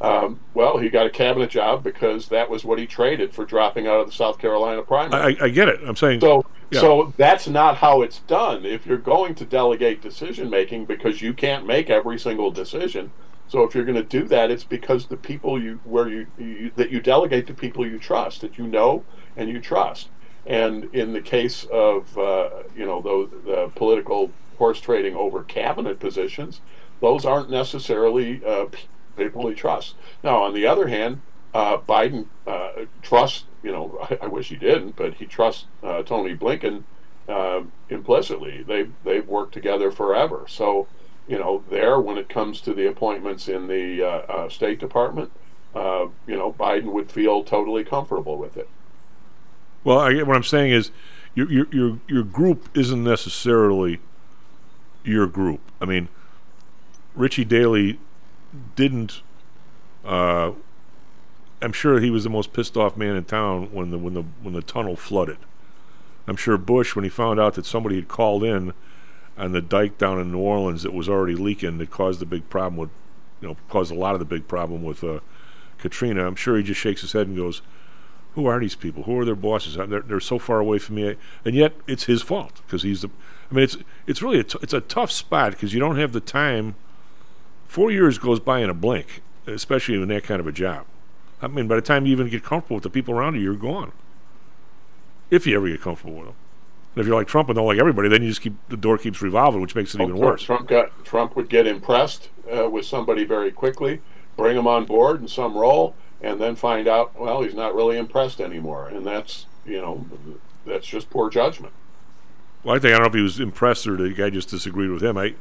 F: Um, well, he got a cabinet job because that was what he traded for dropping out of the South Carolina primary.
E: I, I get it. I'm saying
F: So,
E: yeah.
F: so that's not how it's done. If you're going to delegate decision making, because you can't make every single decision. So if you're going to do that, it's because the people you where you, you that you delegate to people you trust, that you know and you trust. And in the case of uh, you know those the political horse trading over cabinet positions, those aren't necessarily uh, people he trusts. Now, on the other hand, uh, Biden uh, trusts, you know, I, I wish he didn't, but he trusts uh, Tony Blinken uh, implicitly. They've, they've worked together forever. So, you know, there, when it comes to the appointments in the uh, uh, State Department, uh, you know, Biden would feel totally comfortable with it.
E: Well, I, what I'm saying is, your your your your group isn't necessarily your group. I mean, Richie Daley didn't. Uh, I'm sure he was the most pissed off man in town when the when the when the tunnel flooded. I'm sure Bush, when he found out that somebody had called in on the dike down in New Orleans that was already leaking, that caused the big problem with, you know, caused a lot of the big problem with uh, Katrina. I'm sure he just shakes his head and goes, "Who are these people? Who are their bosses? They're, they're so far away from me." And yet, it's his fault because he's the. I mean, it's it's really a t- it's a tough spot because you don't have the time. Four years goes by in a blink, especially in that kind of a job. I mean, by the time you even get comfortable with the people around you, you're gone. If you ever get comfortable with them. And if you're like Trump and don't like everybody, then you just keep the door keeps revolving, which makes it even
F: Trump-
E: worse.
F: Trump got Trump would get impressed uh, with somebody very quickly, bring him on board in some role, and then find out well he's not really impressed anymore, and that's you know that's just poor judgment.
E: Well, I think I don't know if he was impressed or the guy just disagreed with him. I,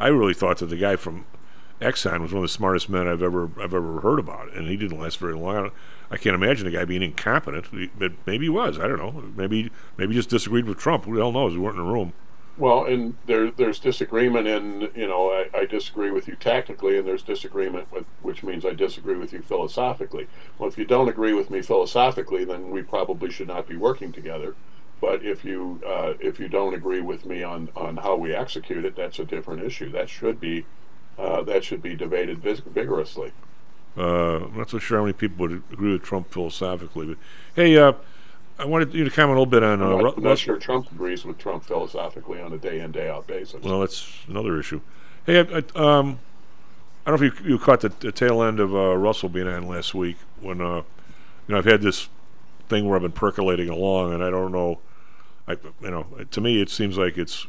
E: I really thought that the guy from Exxon was one of the smartest men I've ever I've ever heard about, and he didn't last very long. I, can't imagine a guy being incompetent, but maybe he was. I don't know. Maybe maybe just disagreed with Trump. Who the hell knows? We weren't in the room.
F: Well, and there, there's disagreement in, you know, I, I disagree with you tactically, and there's disagreement with, which means I disagree with you philosophically. Well, if you don't agree with me philosophically, then we probably should not be working together. But if you, uh, if you don't agree with me on, on how we execute it, that's a different issue. That should be, uh, that should be debated vigorously.
E: Uh, I'm not so sure how many people would agree with Trump philosophically, but hey, uh, I wanted you to comment a little bit on. Uh,
F: I'm not, I'm not sure Trump agrees with Trump philosophically on a day in day out basis.
E: Well, that's another issue. Hey, I, I, um, I don't know if you, you caught the, the tail end of uh, Russell being on last week when uh, you know I've had this thing where I've been percolating along, and I don't know. I you know to me it seems like it's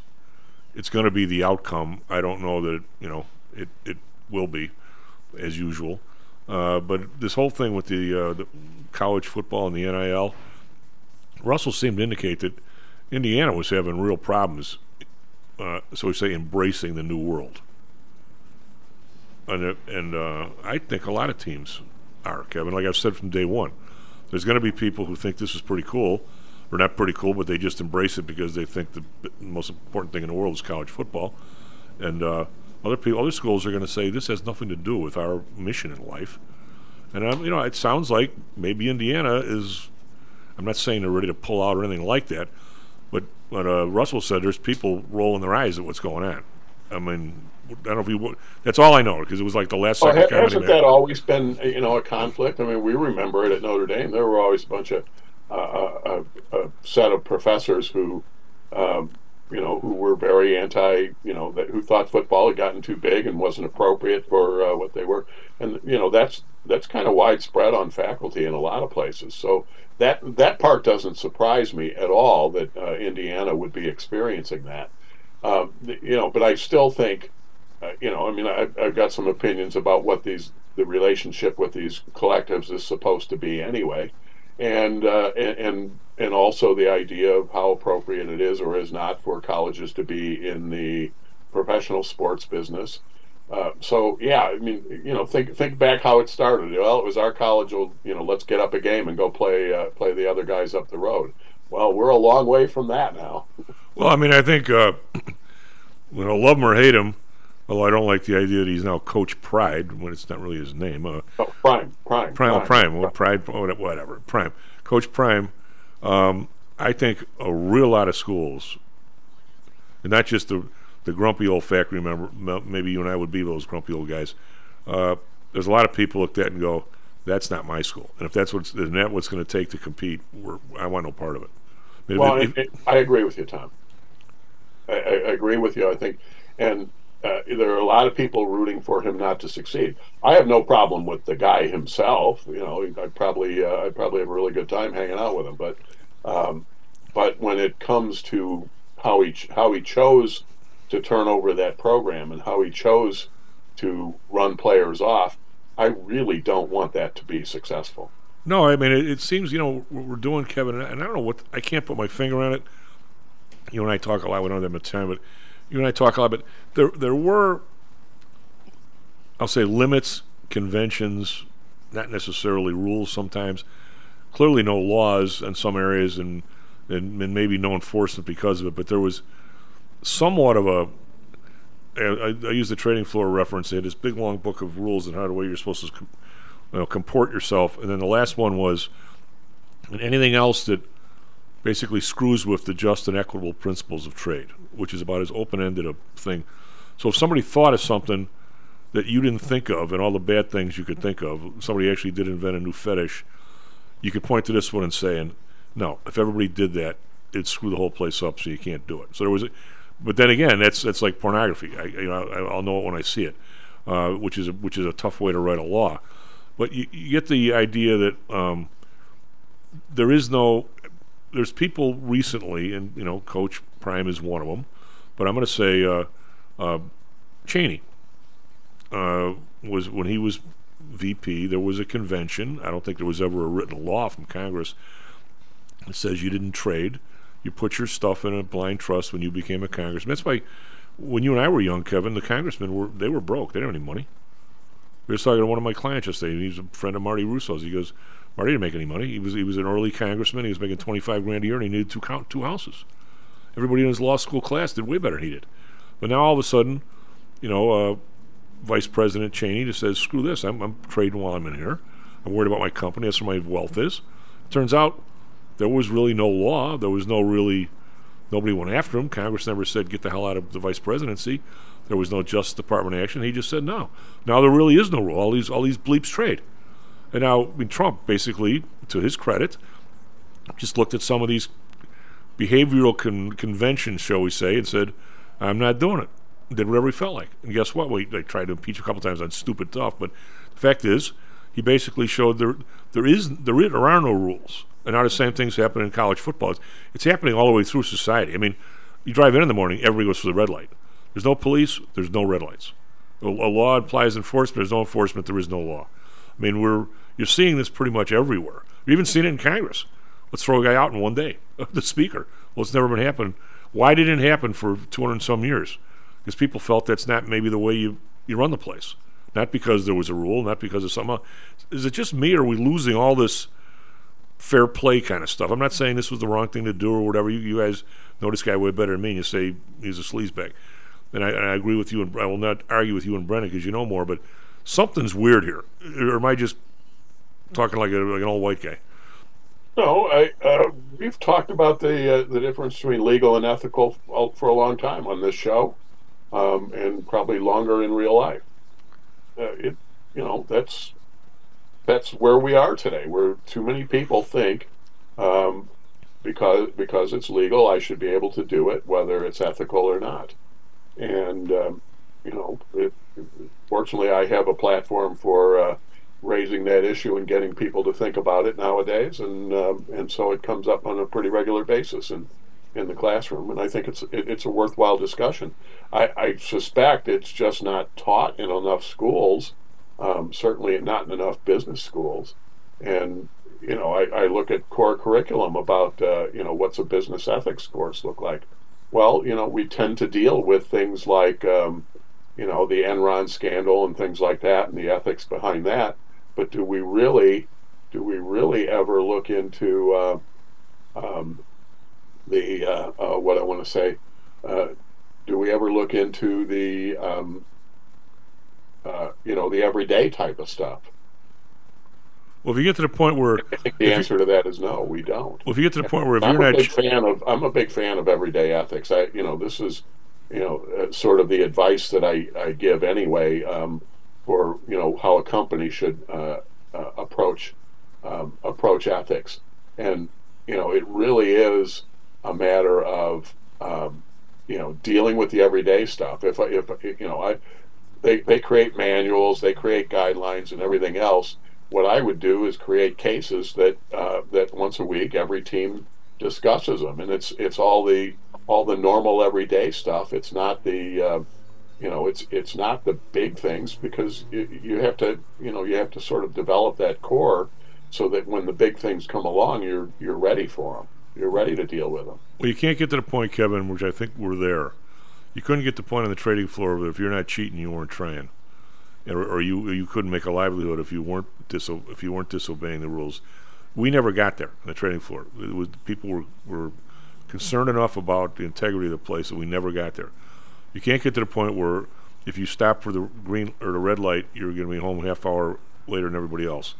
E: it's going to be the outcome. I don't know that it, you know it it will be as usual. Uh, but this whole thing with the, uh, the college football and the NIL, Russell seemed to indicate that Indiana was having real problems uh, so we say embracing the new world. And and uh, I think a lot of teams are Kevin. Like I've said from day one, there's going to be people who think this is pretty cool, or not pretty cool, but they just embrace it because they think the most important thing in the world is college football. And uh, other people, other schools are going to say this has nothing to do with our mission in life. And um, you know, it sounds like maybe Indiana is. I'm not saying they're ready to pull out or anything like that, but but uh, Russell said there's people rolling their eyes at what's going on. I mean, I don't know if you. That's all I know because it was like the last
F: Well,
E: second
F: ha- hasn't that always been, you know, a conflict? I mean, we remember it at Notre Dame. There were always a bunch of uh, a, a set of professors who, um, you know, who were very anti, you know, that who thought football had gotten too big and wasn't appropriate for uh, what they were, and you know, that's that's kind of widespread on faculty in a lot of places. So that that part doesn't surprise me at all that uh, Indiana would be experiencing that. Um, you know, but I still think uh, you know, I mean, I, I've got some opinions about what these the relationship with these collectives is supposed to be anyway, and uh, and and also the idea of how appropriate it is or is not for colleges to be in the professional sports business. Uh, so yeah, I mean, you know, think think back how it started. Well, it was our college. Will you know, let's get up a game and go play uh, play the other guys up the road. Well, we're a long way from that now.
E: Well, I mean, I think uh, you know, love him or hate him. Although I don't like the idea that he's now Coach Pride when it's not really his name. Uh,
F: oh, Prime, Prime,
E: Prime,
F: Prime.
E: Prime, well, Pride, whatever, Prime, Coach Prime. Um, I think a real lot of schools, and not just the the grumpy old factory member. Maybe you and I would be those grumpy old guys. Uh, there's a lot of people look at that and go, "That's not my school." And if that's what's isn't that what's going to take to compete, we're, I want no part of it. I
F: Well,
E: if-
F: it, I agree with you, Tom. I, I, I agree with you. I think, and uh, there are a lot of people rooting for him not to succeed. I have no problem with the guy himself. You know, I'd probably uh, I'd probably have a really good time hanging out with him. But um, but when it comes to how he ch- how he chose to turn over that program and how he chose to run players off, I really don't want that to be successful.
E: No, I mean it, it seems you know what we're doing, Kevin, and I don't know what I can't put my finger on it. You and I talk a lot. Have much time, but you and I talk a lot. But there there were, I'll say, limits, conventions, not necessarily rules. Sometimes, clearly no laws in some areas, and and, and maybe no enforcement because of it. But there was somewhat of a I, I use the trading floor reference. They had this big long book of rules and how the way you're supposed to you know, comport yourself. And then the last one was, and anything else that basically screws with the just and equitable principles of trade, which is about as open-ended a thing. So if somebody thought of something that you didn't think of, and all the bad things you could think of, somebody actually did invent a new fetish. You could point to this one and say, and no, if everybody did that, it'd screw the whole place up. So you can't do it. So there was, a, but then again, that's that's like pornography. I, you know, I, I'll know it when I see it, uh, which is a, which is a tough way to write a law. But you, you get the idea that um, there is no. There's people recently, and you know, Coach Prime is one of them. But I'm going to say uh, uh, Cheney uh, was when he was VP. There was a convention. I don't think there was ever a written law from Congress that says you didn't trade you put your stuff in a blind trust when you became a congressman. That's why when you and I were young, Kevin, the congressmen were they were broke. They didn't have any money. We were talking to one of my clients yesterday. He's a friend of Marty Russo's. He goes, Marty didn't make any money. He was he was an early congressman. He was making twenty five grand a year, and he needed two count two houses. Everybody in his law school class did way better than he did. But now all of a sudden, you know, uh, Vice President Cheney just says, "Screw this! I'm, I'm trading while I'm in here. I'm worried about my company. That's where my wealth is." Turns out there was really no law. There was no really nobody went after him. Congress never said get the hell out of the vice presidency. There was no Justice Department action. He just said no. Now there really is no rule. All these all these bleeps trade. And now I mean, Trump basically, to his credit, just looked at some of these behavioral con- conventions, shall we say, and said, "I'm not doing it." Did whatever he felt like. And guess what? We they tried to impeach a couple times on stupid stuff, but the fact is, he basically showed there there is there, is, there are no rules. And now the same things happen in college football. It's, it's happening all the way through society. I mean, you drive in in the morning, everybody goes through the red light. There's no police, there's no red lights. A, a law implies enforcement, there's no enforcement, there is no law. I mean, we're you're seeing this pretty much everywhere. You've even seen it in Congress. Let's throw a guy out in one day. the speaker. Well, it's never been happened. Why didn't it happen for 200 and some years? Because people felt that's not maybe the way you, you run the place. Not because there was a rule, not because of else. Is it just me, or are we losing all this fair play kind of stuff? I'm not saying this was the wrong thing to do or whatever. You, you guys know this guy way better than me, and you say he's a sleazebag. And I, and I agree with you, and I will not argue with you and Brendan because you know more, but something's weird here. Or am I just talking like, a, like an old white guy?
F: No, I, uh, we've talked about the uh, the difference between legal and ethical for a long time on this show, um, and probably longer in real life. Uh, it, you know, that's that's where we are today. Where too many people think um, because because it's legal, I should be able to do it, whether it's ethical or not. And um, you know, it, fortunately, I have a platform for uh, raising that issue and getting people to think about it nowadays, and um, and so it comes up on a pretty regular basis in in the classroom, and I think it's it, it's a worthwhile discussion. I, I, suspect it's just not taught in enough schools, um, certainly not in enough business schools, and you know I, I look at core curriculum about uh, you know what's a business ethics course look like. Well, you know we tend to deal with things like um, you know the Enron scandal and things like that, and the ethics behind that but do we really do we really ever look into uh, um, the uh, uh, what I want to say? Uh, do we ever look into the um, uh, you know the everyday type of stuff?
E: Well, if you get to the point where
F: I think the answer to that is no, we don't.
E: Well, if you get to the point where if
F: I'm
E: you're
F: a
E: not
F: big fan of I'm a big fan of everyday ethics. I you know this is you know uh, sort of the advice that I I give anyway. Um, for you know how a company should uh, uh, approach um, approach ethics, and you know it really is a matter of um, you know dealing with the everyday stuff. If if you know I they they create manuals, they create guidelines, and everything else. What I would do is create cases that uh, that once a week every team discusses them, and it's it's all the all the normal everyday stuff. It's not the uh, you know it's it's not the big things because you, you have to you know you have to sort of develop that core so that when the big things come along you're you're ready for them you're ready to deal with them
E: well you can't get to the point kevin which i think we're there. You couldn't get to the point on the trading floor if you're not cheating you weren't trying. Or, or you you couldn't make a livelihood if you weren't diso- if you weren't disobeying the rules we never got there on the trading floor was people were, were concerned enough about the integrity of the place that we never got there you can't get to the point where if you stop for the green or the red light, you're going to be home a half hour later than everybody else.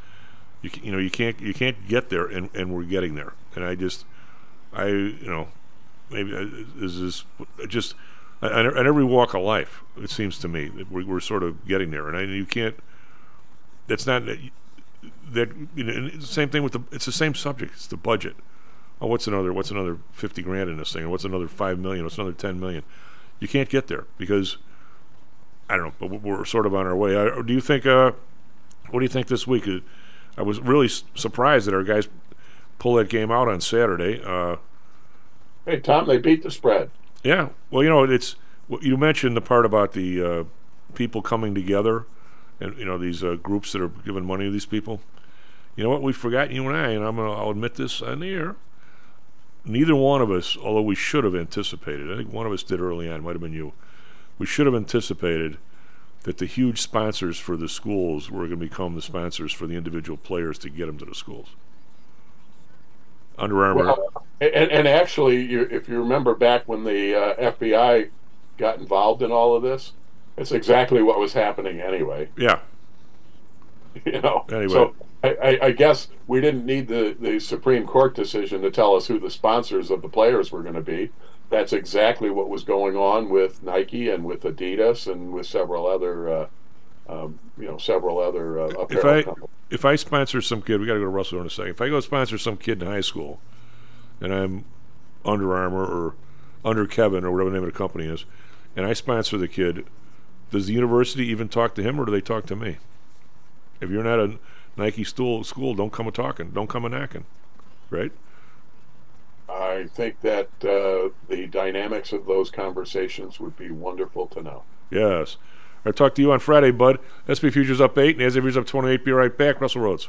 E: You you know you can't you can't get there, and, and we're getting there. And I just I you know maybe uh, is this just on every walk of life it seems to me that we're, we're sort of getting there, and I, you can't. That's not that. You know, same thing with the. It's the same subject. It's the budget. Oh, what's another? What's another fifty grand in this thing? Or what's another five million? What's another ten million? you can't get there because I don't know, but we're sort of on our way. Uh, do you think? Uh, what do you think this week? Uh, I was really surprised that our guys pull that game out on Saturday. Uh,
F: hey, Tom, they beat the spread.
E: Yeah, well, you know, it's you mentioned the part about the uh, people coming together, and you know these uh, groups that are giving money to these people. You know what? We've forgotten you and I, and I'm gonna, I'll admit this on the air. neither one of us, although we should have anticipated, I think one of us did early on, might have been you, we should have anticipated that the huge sponsors for the schools were going to become the sponsors for the individual players to get them to the schools. Under Armour.
F: Well, and, and actually, you, if you remember back when the uh, FBI got involved in all of this, it's exactly what was happening anyway.
E: yeah.
F: You know.
E: Anyway.
F: So I, I, I guess we didn't need the, the Supreme Court decision to tell us who the sponsors of the players were going to be. That's exactly what was going on with Nike and with Adidas and with several other, uh, um, you know, several other uh,
E: if I
F: companies.
E: if I sponsor some kid, we got to go to Russell in a second. If I go sponsor some kid in high school, and I'm Under Armour or Under Kevin or whatever the name of the company is, and I sponsor the kid, does the university even talk to him or do they talk to me? If you're not a Nike school, school don't come a talking, don't come a knocking, right?
F: I think that uh, the dynamics of those conversations would be wonderful to know.
E: Yes. I'll talk to you on Friday, bud. SP Futures up eight, and as Futures up 28. Be right back. Russell Rhodes.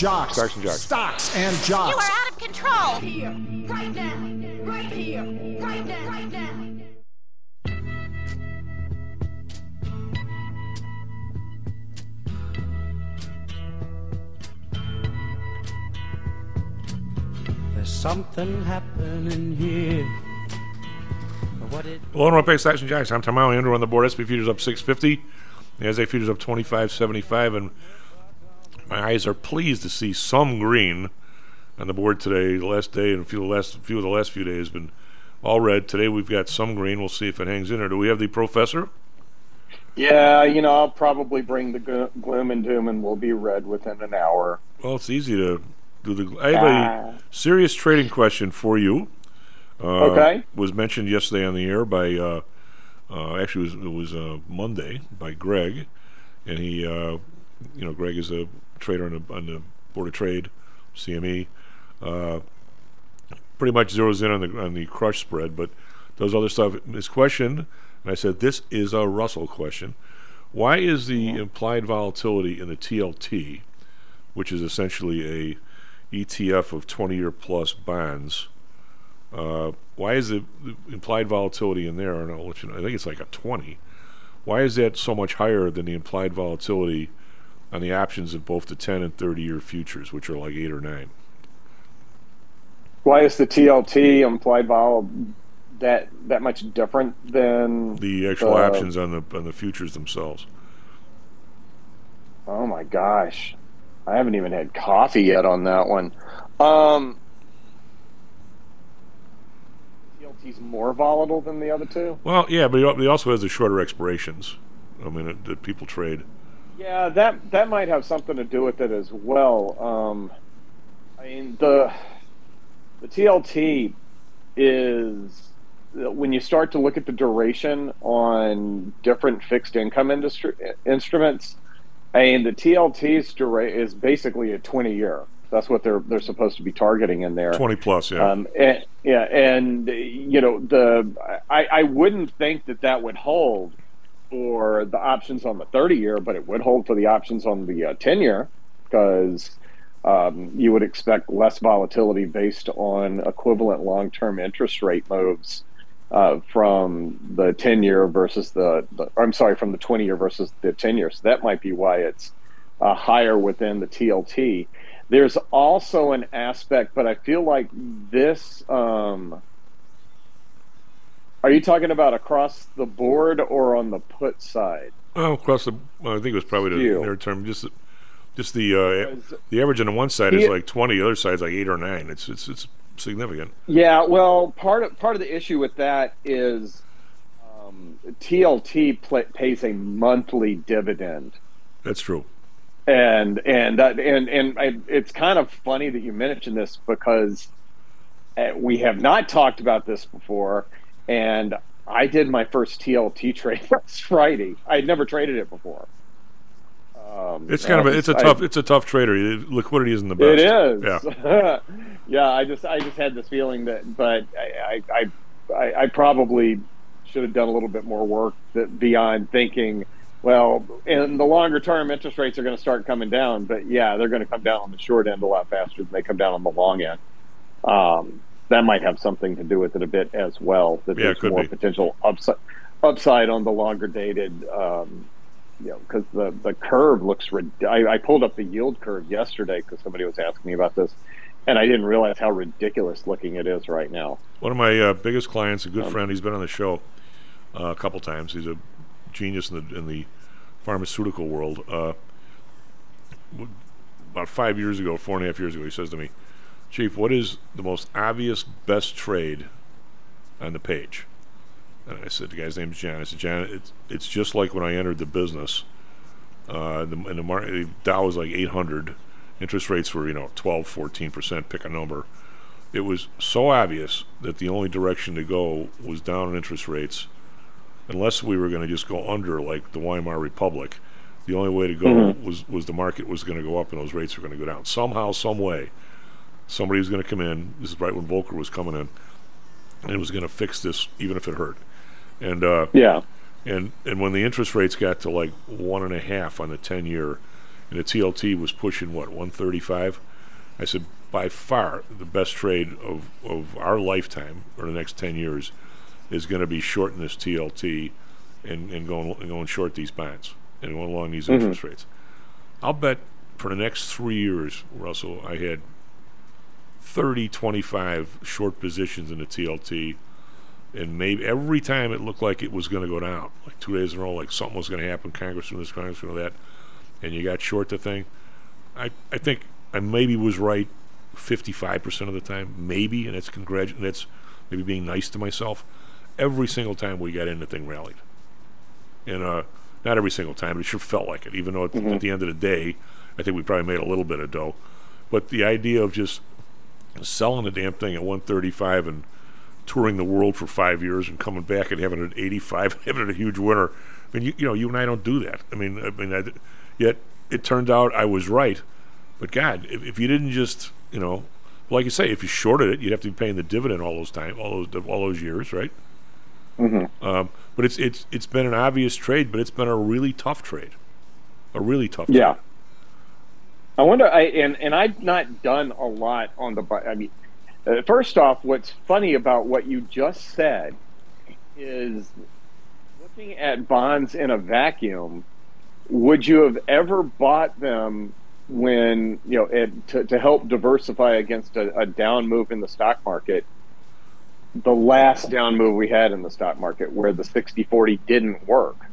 I: jocks,
E: Stocks and jocks.
I: stocks and
J: You are out of control. Here, right now, right here, right now, right now.
K: There's something happening here. What it
E: Hello and welcome back to Stocks and Jocks. I'm Tom Malley, Andrew on the board. SP Futures up 650. The NASDAQ Futures up 25.75. And my eyes are pleased to see some green on the board today. The last day and a few, of the last, few of the last few days have been all red. Today we've got some green. We'll see if it hangs in there. Do we have the professor?
L: Yeah, you know, I'll probably bring the gloom and doom, and we'll be red within an hour.
E: Well, it's easy to do the. I have
L: Ah.
E: a serious trading question for you. Uh,
L: Okay.
E: Was mentioned yesterday on the air by, uh, uh, actually, it was, it was uh, Monday by Greg, and he, uh, you know, Greg is a trader on the, on the Board of Trade, CME. Uh, pretty much zeroes in on the on the crush spread, but does other stuff. His question, and I said this is a Russell question. Why is the implied volatility in the TLT, which is essentially a ETF of 20-year plus bonds, uh, why is the, the implied volatility in there? And I'll let you know. I think it's like a 20. Why is that so much higher than the implied volatility on the options of both the 10 and 30-year futures, which are like eight or nine?
L: Why is the TLT implied vol that that much different than
E: The actual
L: the-
E: options on the on the futures themselves.
L: Oh my gosh, I haven't even had coffee yet on that one. Um, TLT's more volatile than the other two.
E: Well, yeah, but he also has the shorter expirations. I mean, that people trade.
L: Yeah, that that might have something to do with it as well. Um, I mean, the the TLT is when you start to look at the duration on different fixed income industry instruments. I mean, the TLT's dura- is basically a twenty year. That's what they're they're supposed to be targeting in there.
E: Twenty plus, yeah.
L: Um, and, yeah, and you know the I, I wouldn't think that that would hold for the options on the 30 year, but it would hold for the options on the uh, 10 year because um, you would expect less volatility based on equivalent long term interest rate moves uh, from the 10 year versus the, the, I'm sorry, from the 20 year versus the 10 year. So that might be why it's uh, higher within the TLT. There's also an aspect, but I feel like this. Um, are you talking about across the board or on the put side?
E: Oh, across the, well, I think it was probably the
L: Few.
E: near term. Just, the- just the uh, the average on the one side is like twenty. The other side is like eight or nine. It's it's it's significant.
L: Yeah, well, part of part of the issue with that is um, TLT pl- pays a monthly dividend,
E: That's true.
L: and and that and and I, it's kind of funny that you mentioned this because uh, we have not talked about this before, and I did my first TLT trade last Friday. I had never traded it before. Um,
E: It's kind of a, it's a
L: I-
E: tough it's a tough trader. Liquidity isn't the best.
L: It is.
E: Yeah.
L: Yeah. I just I just had this feeling that, but I I, I, I probably should have done a little bit more work that beyond thinking. Well, in the longer term, interest rates are going to start coming down, but yeah, they're going to come down on the short end a lot faster than they come down on the long end. Um, that might have something to do with it a bit as well. That
E: Yeah,
L: there's more
E: be.
L: potential upside upside on the longer dated. Um, you know, because the the curve looks. Rid- I, I pulled up the yield curve yesterday because somebody was asking me about this, and I didn't realize how ridiculous looking it is right now.
E: One of my uh, biggest clients, a good
L: Um,
E: friend, he's been on the show uh, a couple times. He's a genius in the in the pharmaceutical world. Uh, about five years ago, four and a half years ago, he says to me, "Chief, what is the most obvious best trade on the page?" And I said, "The guy's name's John." I said, "John, it's it's just like when I entered the business. Uh, the, and the market Dow was like 800. Interest rates were you know 12, 14 percent. Pick a number." it was so obvious that the only direction to go was down in interest rates, unless we were going to just go under like the Weimar Republic. The only way to go
L: Mhm.
E: was was the market was going to go up and those rates were going to go down somehow, some way. Somebody was going to come in. This is right when Volcker was coming in, and it was going to fix this, even if it hurt. And uh,
L: Yeah.
E: and and when the interest rates got to like one and a half on the ten year, and the TLT was pushing what one thirty five, I said by far the best trade of of our lifetime or the next ten years is going to be shorting this TLT and and going and going short these bonds and going along these
L: Mhm.
E: interest rates. I'll bet for the next three years, Russell, I had 30, 25 short positions in the TLT and maybe every time it looked like it was going to go down, like two days in a row, like something was going to happen, Congress doing this, Congress doing that, and you got short the thing. I, I think I maybe was right 55% of the time, maybe, and that's congratu- and that's maybe being nice to myself. Every single time we got in, the thing rallied. And uh, not every single time, but it sure felt like it, even though
L: Mhm.
E: at the end of the day, I think we probably made a little bit of dough. But the idea of just selling the damn thing at 135 and touring the world for five years and coming back and having it at 85 and having it a huge winner. I mean, you, you know, you and I don't do that. I mean, I mean, I, yet it turned out I was right. But God, if, if you didn't just, you know, like you say, if you shorted it, you'd have to be paying the dividend all those time, all those all those years, right?
L: Mm-hmm.
E: Um, but it's it's it's been an obvious trade, but it's been a really tough trade, a really tough.
L: Yeah.
E: trade.
L: I wonder. I and and I've not done a lot on the. I mean, uh, first off, what's funny about what you just said is looking at bonds in a vacuum. Would you have ever bought them when you know it, to to help diversify against a, a down move in the stock market? The last down move we had in the stock market, where the 60-40 didn't work.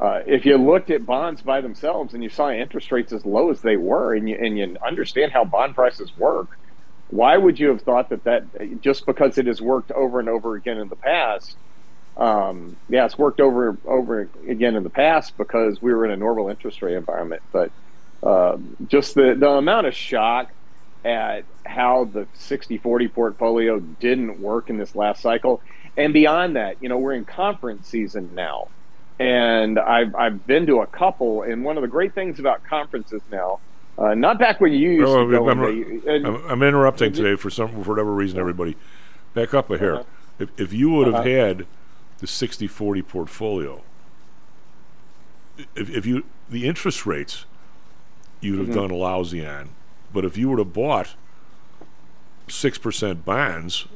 L: Uh, if you looked at bonds by themselves and you saw interest rates as low as they were, and you and you understand how bond prices work, why would you have thought that that just because it has worked over and over again in the past? Um, yeah, it's worked over over again in the past because we were in a normal interest rate environment. But um, just the the amount of shock at how the 60-40 portfolio didn't work in this last cycle, and beyond that, you know, we're in conference season now, and I've I've been to a couple, and one of the great things about conferences now. Uh, not back when you used
E: Oh,
L: to go.
E: I'm, I'm- I'm interrupting today for some for whatever reason. Everybody, back up a hair.
L: Uh-huh.
E: If, if you would have
L: Uh-huh.
E: had the 60-40 portfolio, if, if you the interest rates, you'd have
L: Mhm.
E: done lousy on. But if you would have bought six percent bonds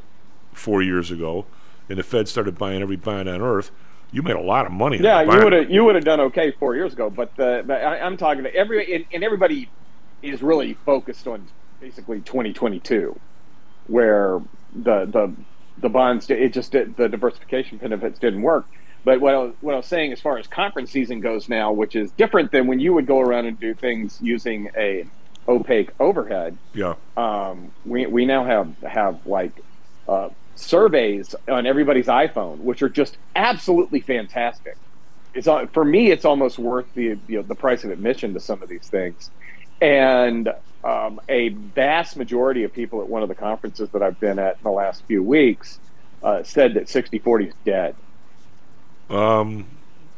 E: four years ago, and the Fed started buying every bond on earth, you made a lot of money.
L: Yeah, you would have you would have done okay four years ago, but the but I, I'm talking to every and, and everybody is really focused on basically 2022, where the the the bonds it just did, the diversification benefits didn't work. But what I, was, what I was saying as far as conference season goes now, which is different than when you would go around and do things using a opaque overhead.
E: Yeah.
L: Um, we we now have have like uh, surveys on everybody's iPhone, which are just absolutely fantastic. It's al- for me, it's almost worth the you know, the price of admission to some of these things. And um, a vast majority of people at one of the conferences that I've been at in the last few weeks uh, said that 60-40 is dead.
E: Um,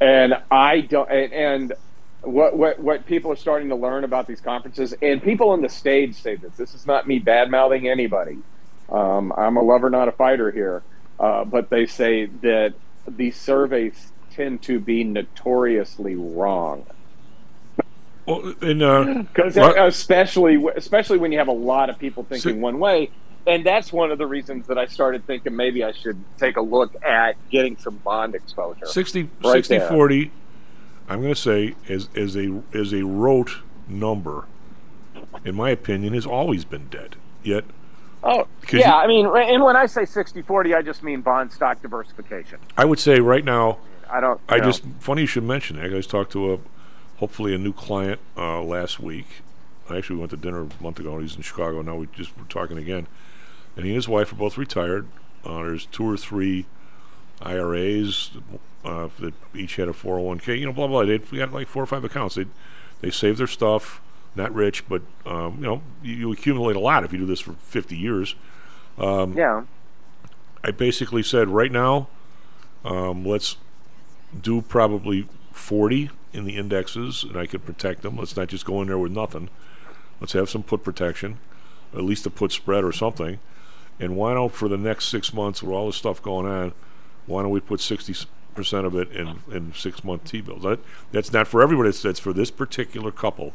L: And I don't. And, and what what what people are starting to learn about these conferences, and people on the stage say this. This is not me bad mouthing anybody. Um, I'm a lover, not a fighter here. Uh, but they say that these surveys tend to be notoriously wrong.
E: Well, and uh,
L: Because especially especially when you have a lot of people thinking
E: So-
L: one way, and that's one of the reasons that I started thinking maybe I should take a look at getting some bond exposure.
E: 60,
L: Right
E: 60 40, I'm going to say, is, is, a, is a rote number, in my opinion, has always been dead. Yet,
L: Oh, yeah.
E: you-
L: I mean, and when I say 60-40, I just mean bond stock diversification.
E: I would say right now,
L: I don't.
E: I
L: know.
E: just, funny you should mention that. I just talked to a, hopefully a new client uh, last week. I actually went to dinner a month ago, and he's in Chicago. Now we just were talking again. And he and his wife are both retired. Uh, there's two or three IRAs uh, that each had a 401k. You know, blah blah. They we got like four or five accounts. They they save their stuff. Not rich, but um, you know, you, you accumulate a lot if you do this for 50 years. Um,
L: yeah.
E: I basically said right now, um, let's do probably 40 in the indexes, and I could protect them. Let's not just go in there with nothing. Let's have some put protection, at least a put spread or something. And why don't, for the next six months, with all this stuff going on, why don't we put 60% of it in, in six month T bills? That, that's not for everybody, that's, that's for this particular couple.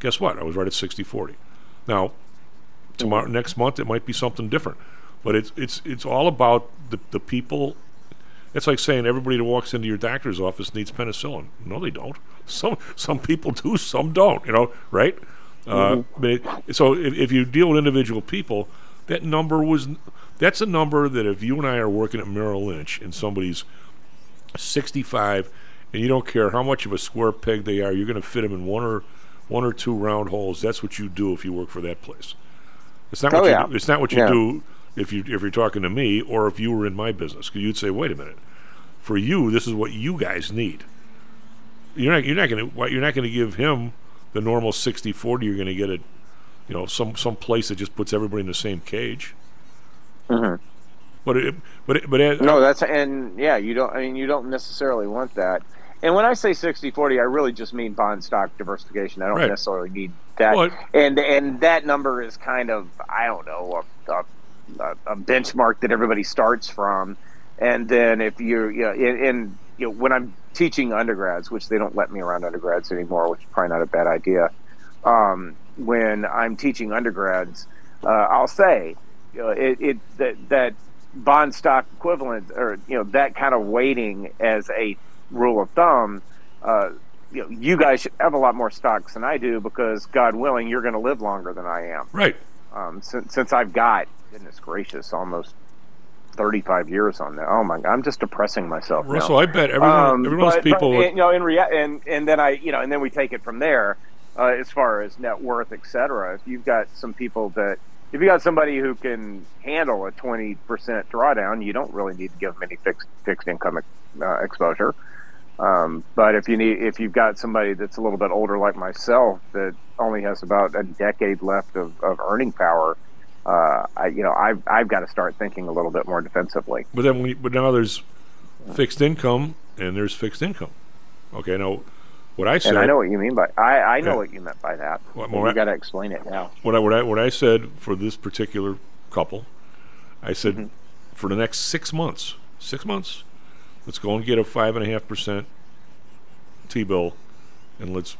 E: Guess what? I was right at 60 40. Now, tomorrow next month it might be something different but it's it's it's all about the, the people. It's like saying everybody that walks into your doctor's office needs penicillin. No they don't. Some some people do some don't you know right? Uh, but it, so if, if you deal with individual people that number was that's a number that if you and I are working at Merrill Lynch and somebody's 65 and you don't care how much of a square peg they are you're going to fit them in one or one or two round holes that's what you do if you work for that place it's not
L: Oh,
E: what you
L: yeah.
E: do, it's not what you
L: Yeah.
E: do if you if you're talking to me or if you were in my business because you'd say wait a minute for you this is what you guys need you're not you're not going to you're not going to give him the normal 60 40 you're going to get it you know some some place that just puts everybody in the same cage
L: Mhm.
E: but it but it, but it,
L: No, that's and yeah, you don't. I mean, you don't necessarily want that. And when I say 60-40, I really just mean bond stock diversification. I don't
E: Right.
L: necessarily need that.
E: Well,
L: and and that number is kind of I don't know a, a, a benchmark that everybody starts from. And then if you're you know, in, in you know, when I'm teaching undergrads, which they don't let me around undergrads anymore, which is probably not a bad idea. Um, when I'm teaching undergrads, uh, I'll say you know, it, it that that bond stock equivalent or you know that kind of weighting as a rule of thumb. Uh, you know, you guys should have a lot more stocks than I do because God willing, you're going to live longer than I am.
E: right
L: Um, since since I've got goodness gracious, almost. 35 years on that. Oh my God, I'm just depressing myself. now.
E: Russell I bet everyone
L: Um,
E: everyone's
L: but-
E: people
L: but,
E: would-
L: you know, in rea- and and then I, you know, and then we take it from there uh, as far as net worth, et cetera. If you've got some people that if you got somebody who can handle a twenty percent drawdown, you don't really need to give them any fixed fixed income uh, exposure. Um, but if you need, if you've got somebody that's a little bit older like myself that only has about a decade left of, of earning power, uh, I, you know, I've I've got to start thinking a little bit more defensively.
E: But then, we, but now there's fixed income and there's fixed income. Okay, now what I said.
L: and I know what you mean by I, I know
E: Yeah.
L: what you meant by that.
E: What
L: But
E: more-
L: you got to explain it now.
E: what I, what I what I said for this particular couple, I said for the next six months, six months, let's go and get a five and a half percent T bill, and let's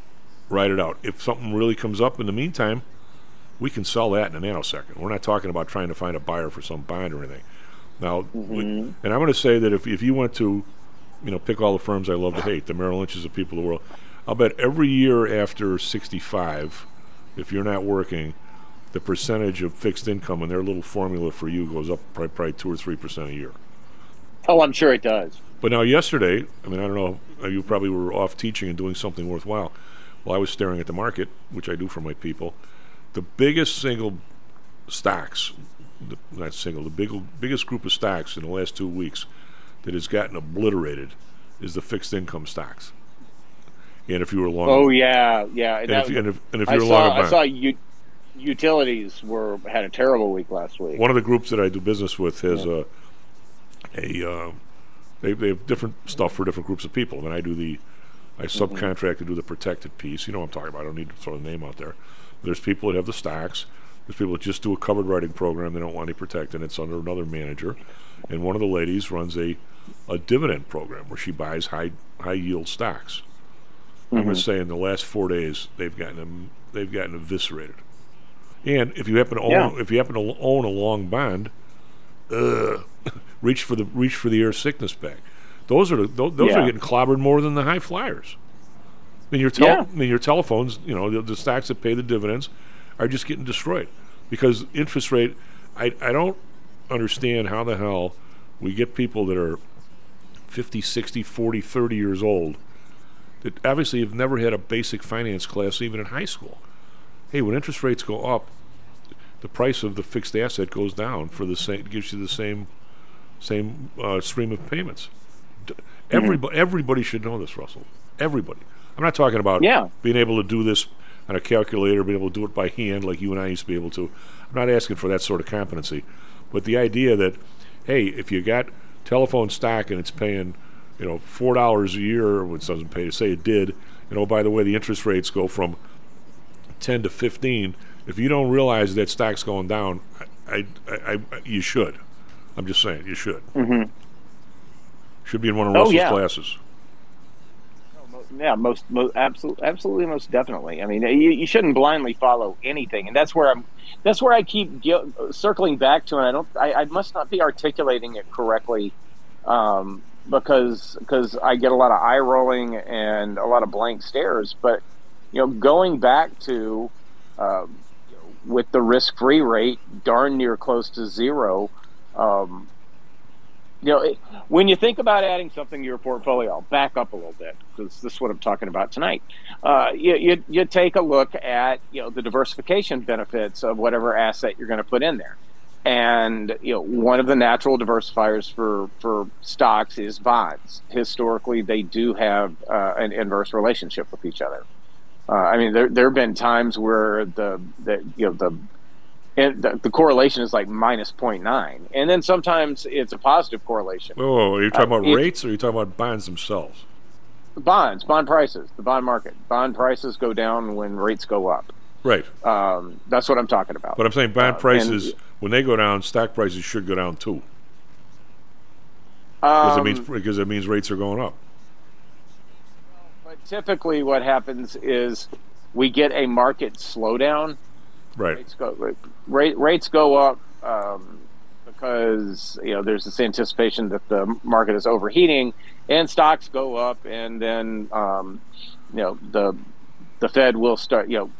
E: ride it out. If something really comes up in the meantime, we can sell that in a nanosecond. We're not talking about trying to find a buyer for some bond or anything. Now, we- mm-hmm. and I'm going to say that if if you went to, you know, pick all the firms I love to hate, the Merrill Lynch's of the people of the world, I'll bet every year after 65, if you're not working, the percentage of fixed income in their little formula for you goes up probably, probably two or three percent a year.
L: Oh, I'm sure it does.
E: But now yesterday, I mean, I don't know, uh, you probably were off teaching and doing something worthwhile. Well, I was staring at the market, which I do for my people, the biggest single stocks, the, not single, the big, biggest group of stocks in the last two weeks that has gotten obliterated is the fixed income stocks. And if you were long,
L: Oh yeah, yeah.
E: And
L: that-
E: if you- and if- and if
L: I
E: you're
L: saw,
E: long
L: I saw u- utilities were had a terrible week last week.
E: One of the groups that I do business with has a a uh, they they have different stuff for different groups of people. And I do the I subcontract to do the protected piece. You know what I'm talking about. I don't need to throw the name out there. There's people that have the stocks. There's people that just do a covered writing program. They don't want any protected. And it's under another manager. And one of the ladies runs a a dividend program where she buys high high yield stocks. I'm going to say in the last four days they've gotten them they've gotten eviscerated. And if you happen to own
L: Yeah.
E: if you happen to own a long bond, uh, reach for the reach for the air sickness bag. Those are those, those are getting clobbered more than the high flyers. I mean, your tel-
L: Yeah.
E: I mean, your telephones, you know, the, the stocks that pay the dividends are just getting destroyed because interest rate. I I don't understand how the hell we get people that are 50, 60, 40, 30 years old that obviously have never had a basic finance class even in high school. Hey, when interest rates go up, the price of the fixed asset goes down for the same gives you the same same uh, stream of payments. Everybody everybody should know this, Russell. Everybody. I'm not talking about
L: Yeah.
E: being able to do this on a calculator, being able to do it by hand like you and I used to be able to. I'm not asking for that sort of competency, but the idea that hey, if you got telephone stock and it's paying, you know, four dollars a year, which doesn't pay, to say it did, and oh by the way, the interest rates go from ten to fifteen. If you don't realize that stock's going down, I, I, I, I you should. I'm just saying, you should.
L: Mhm.
E: Should be in one of
L: Oh,
E: Russell's
L: yeah.
E: classes.
L: Yeah, most, most absolutely, absolutely, most definitely. I mean, you, you shouldn't blindly follow anything, and that's where I'm. That's where I keep gil- circling back to, and I don't. I, I must not be articulating it correctly, um, because because I get a lot of eye rolling and a lot of blank stares. But you know, going back to um, with the risk-free rate darn near close to zero. Um, you know, it, when you think about adding something to your portfolio, I'll back up a little bit because this is what I'm talking about tonight. Uh, you, you, you take a look at you know the diversification benefits of whatever asset you're going to put in there, and you know one of the natural diversifiers for for stocks is bonds. Historically, they do have uh, an inverse relationship with each other. Uh, I mean, there there have been times where the the you know the and the, the correlation is like minus 0.9 and then sometimes it's a positive correlation
E: oh are you talking
L: Uh,
E: about
L: if-
E: rates or are you talking about bonds themselves?
L: bonds bond prices the bond market bond prices go down when rates go up
E: Right.
L: um, that's what i'm talking about
E: But I'm saying bond
L: Uh,
E: prices,
L: and-
E: when they go down, stock prices should go down too. Because it means
L: Um,
E: because it means rates are going up.
L: but typically what happens is we get a market slowdown
E: Right.
L: rates go rate, rates go up um, because you know there's this anticipation that the market is overheating, and stocks go up, and then um, you know the the Fed will start. You know,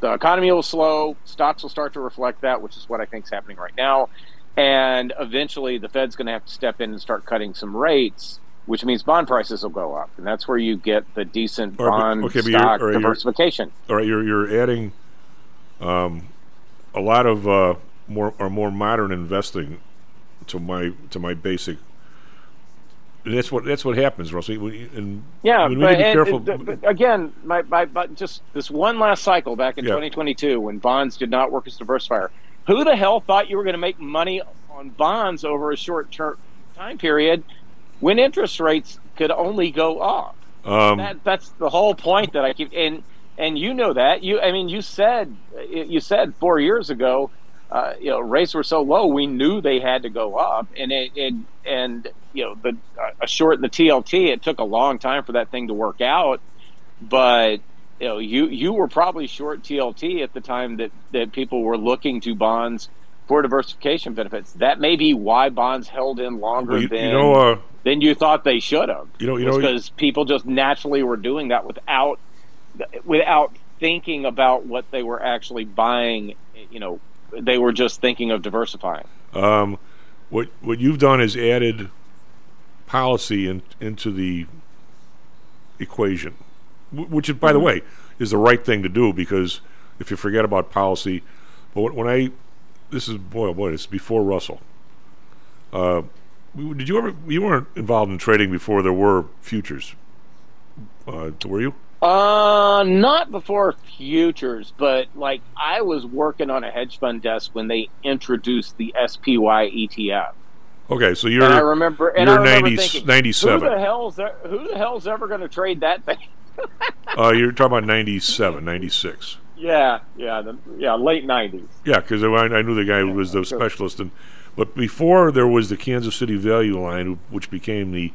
L: the economy will slow. Stocks will start to reflect that, which is what I think is happening right now. And eventually, the Fed's going to have to step in and start cutting some rates, which means bond prices will go up, and that's where you get the decent
E: All right, but-
L: bond
E: okay, but you're-
L: stock
E: all right, you're-
L: diversification.
E: All right, you're you're adding um, a lot of uh, more are more modern investing to my to my basic. And that's what that's what happens, Russell. We- And
L: Yeah,
E: we need
L: but,
E: to be
L: and-
E: careful.
L: but- again, my, my, but just this one last cycle back in
E: Yeah.
L: 2022 when bonds did not work as a diversifier. Who the hell thought you were going to make money on bonds over a short term time period when interest rates could only go up?
E: Um,
L: that, that's the whole point that I keep and and you know that. You I mean you said you said four years ago uh, you know rates were so low we knew they had to go up. And it, it and you know the a short in the TLT it took a long time for that thing to work out. But you know you you were probably short TLT at the time that that people were looking to bonds for diversification benefits. That may be why bonds held in longer
E: Well, you- you
L: than
E: know, uh,
L: than you thought they should have.
E: You know- you know-
L: because people just naturally were doing that without without thinking about what they were actually buying you know they were just thinking of diversifying
E: Um, what what you've done is added policy in, into the equation, which, is, by the
L: Mhm.
E: way, is the right thing to do because if you forget about policy, but when- when I this is boy oh boy this is before Russell. Uh, did you ever you weren't involved in trading before there were futures? Uh, were you?
L: Uh not before futures but like i was working on a hedge fund desk when they introduced the SPY ETF
E: Okay, so you're
L: and I remember and
E: you're
L: I remember
E: 90
L: thinking,
E: 97.
L: who the hell's who the hell's ever going to trade that thing?
E: Uh, you're talking about 97, 96.
L: yeah yeah the, yeah late 90s
E: Yeah, because I, I knew the guy who was the specialist, and but before there was the Kansas City Value Line, which became the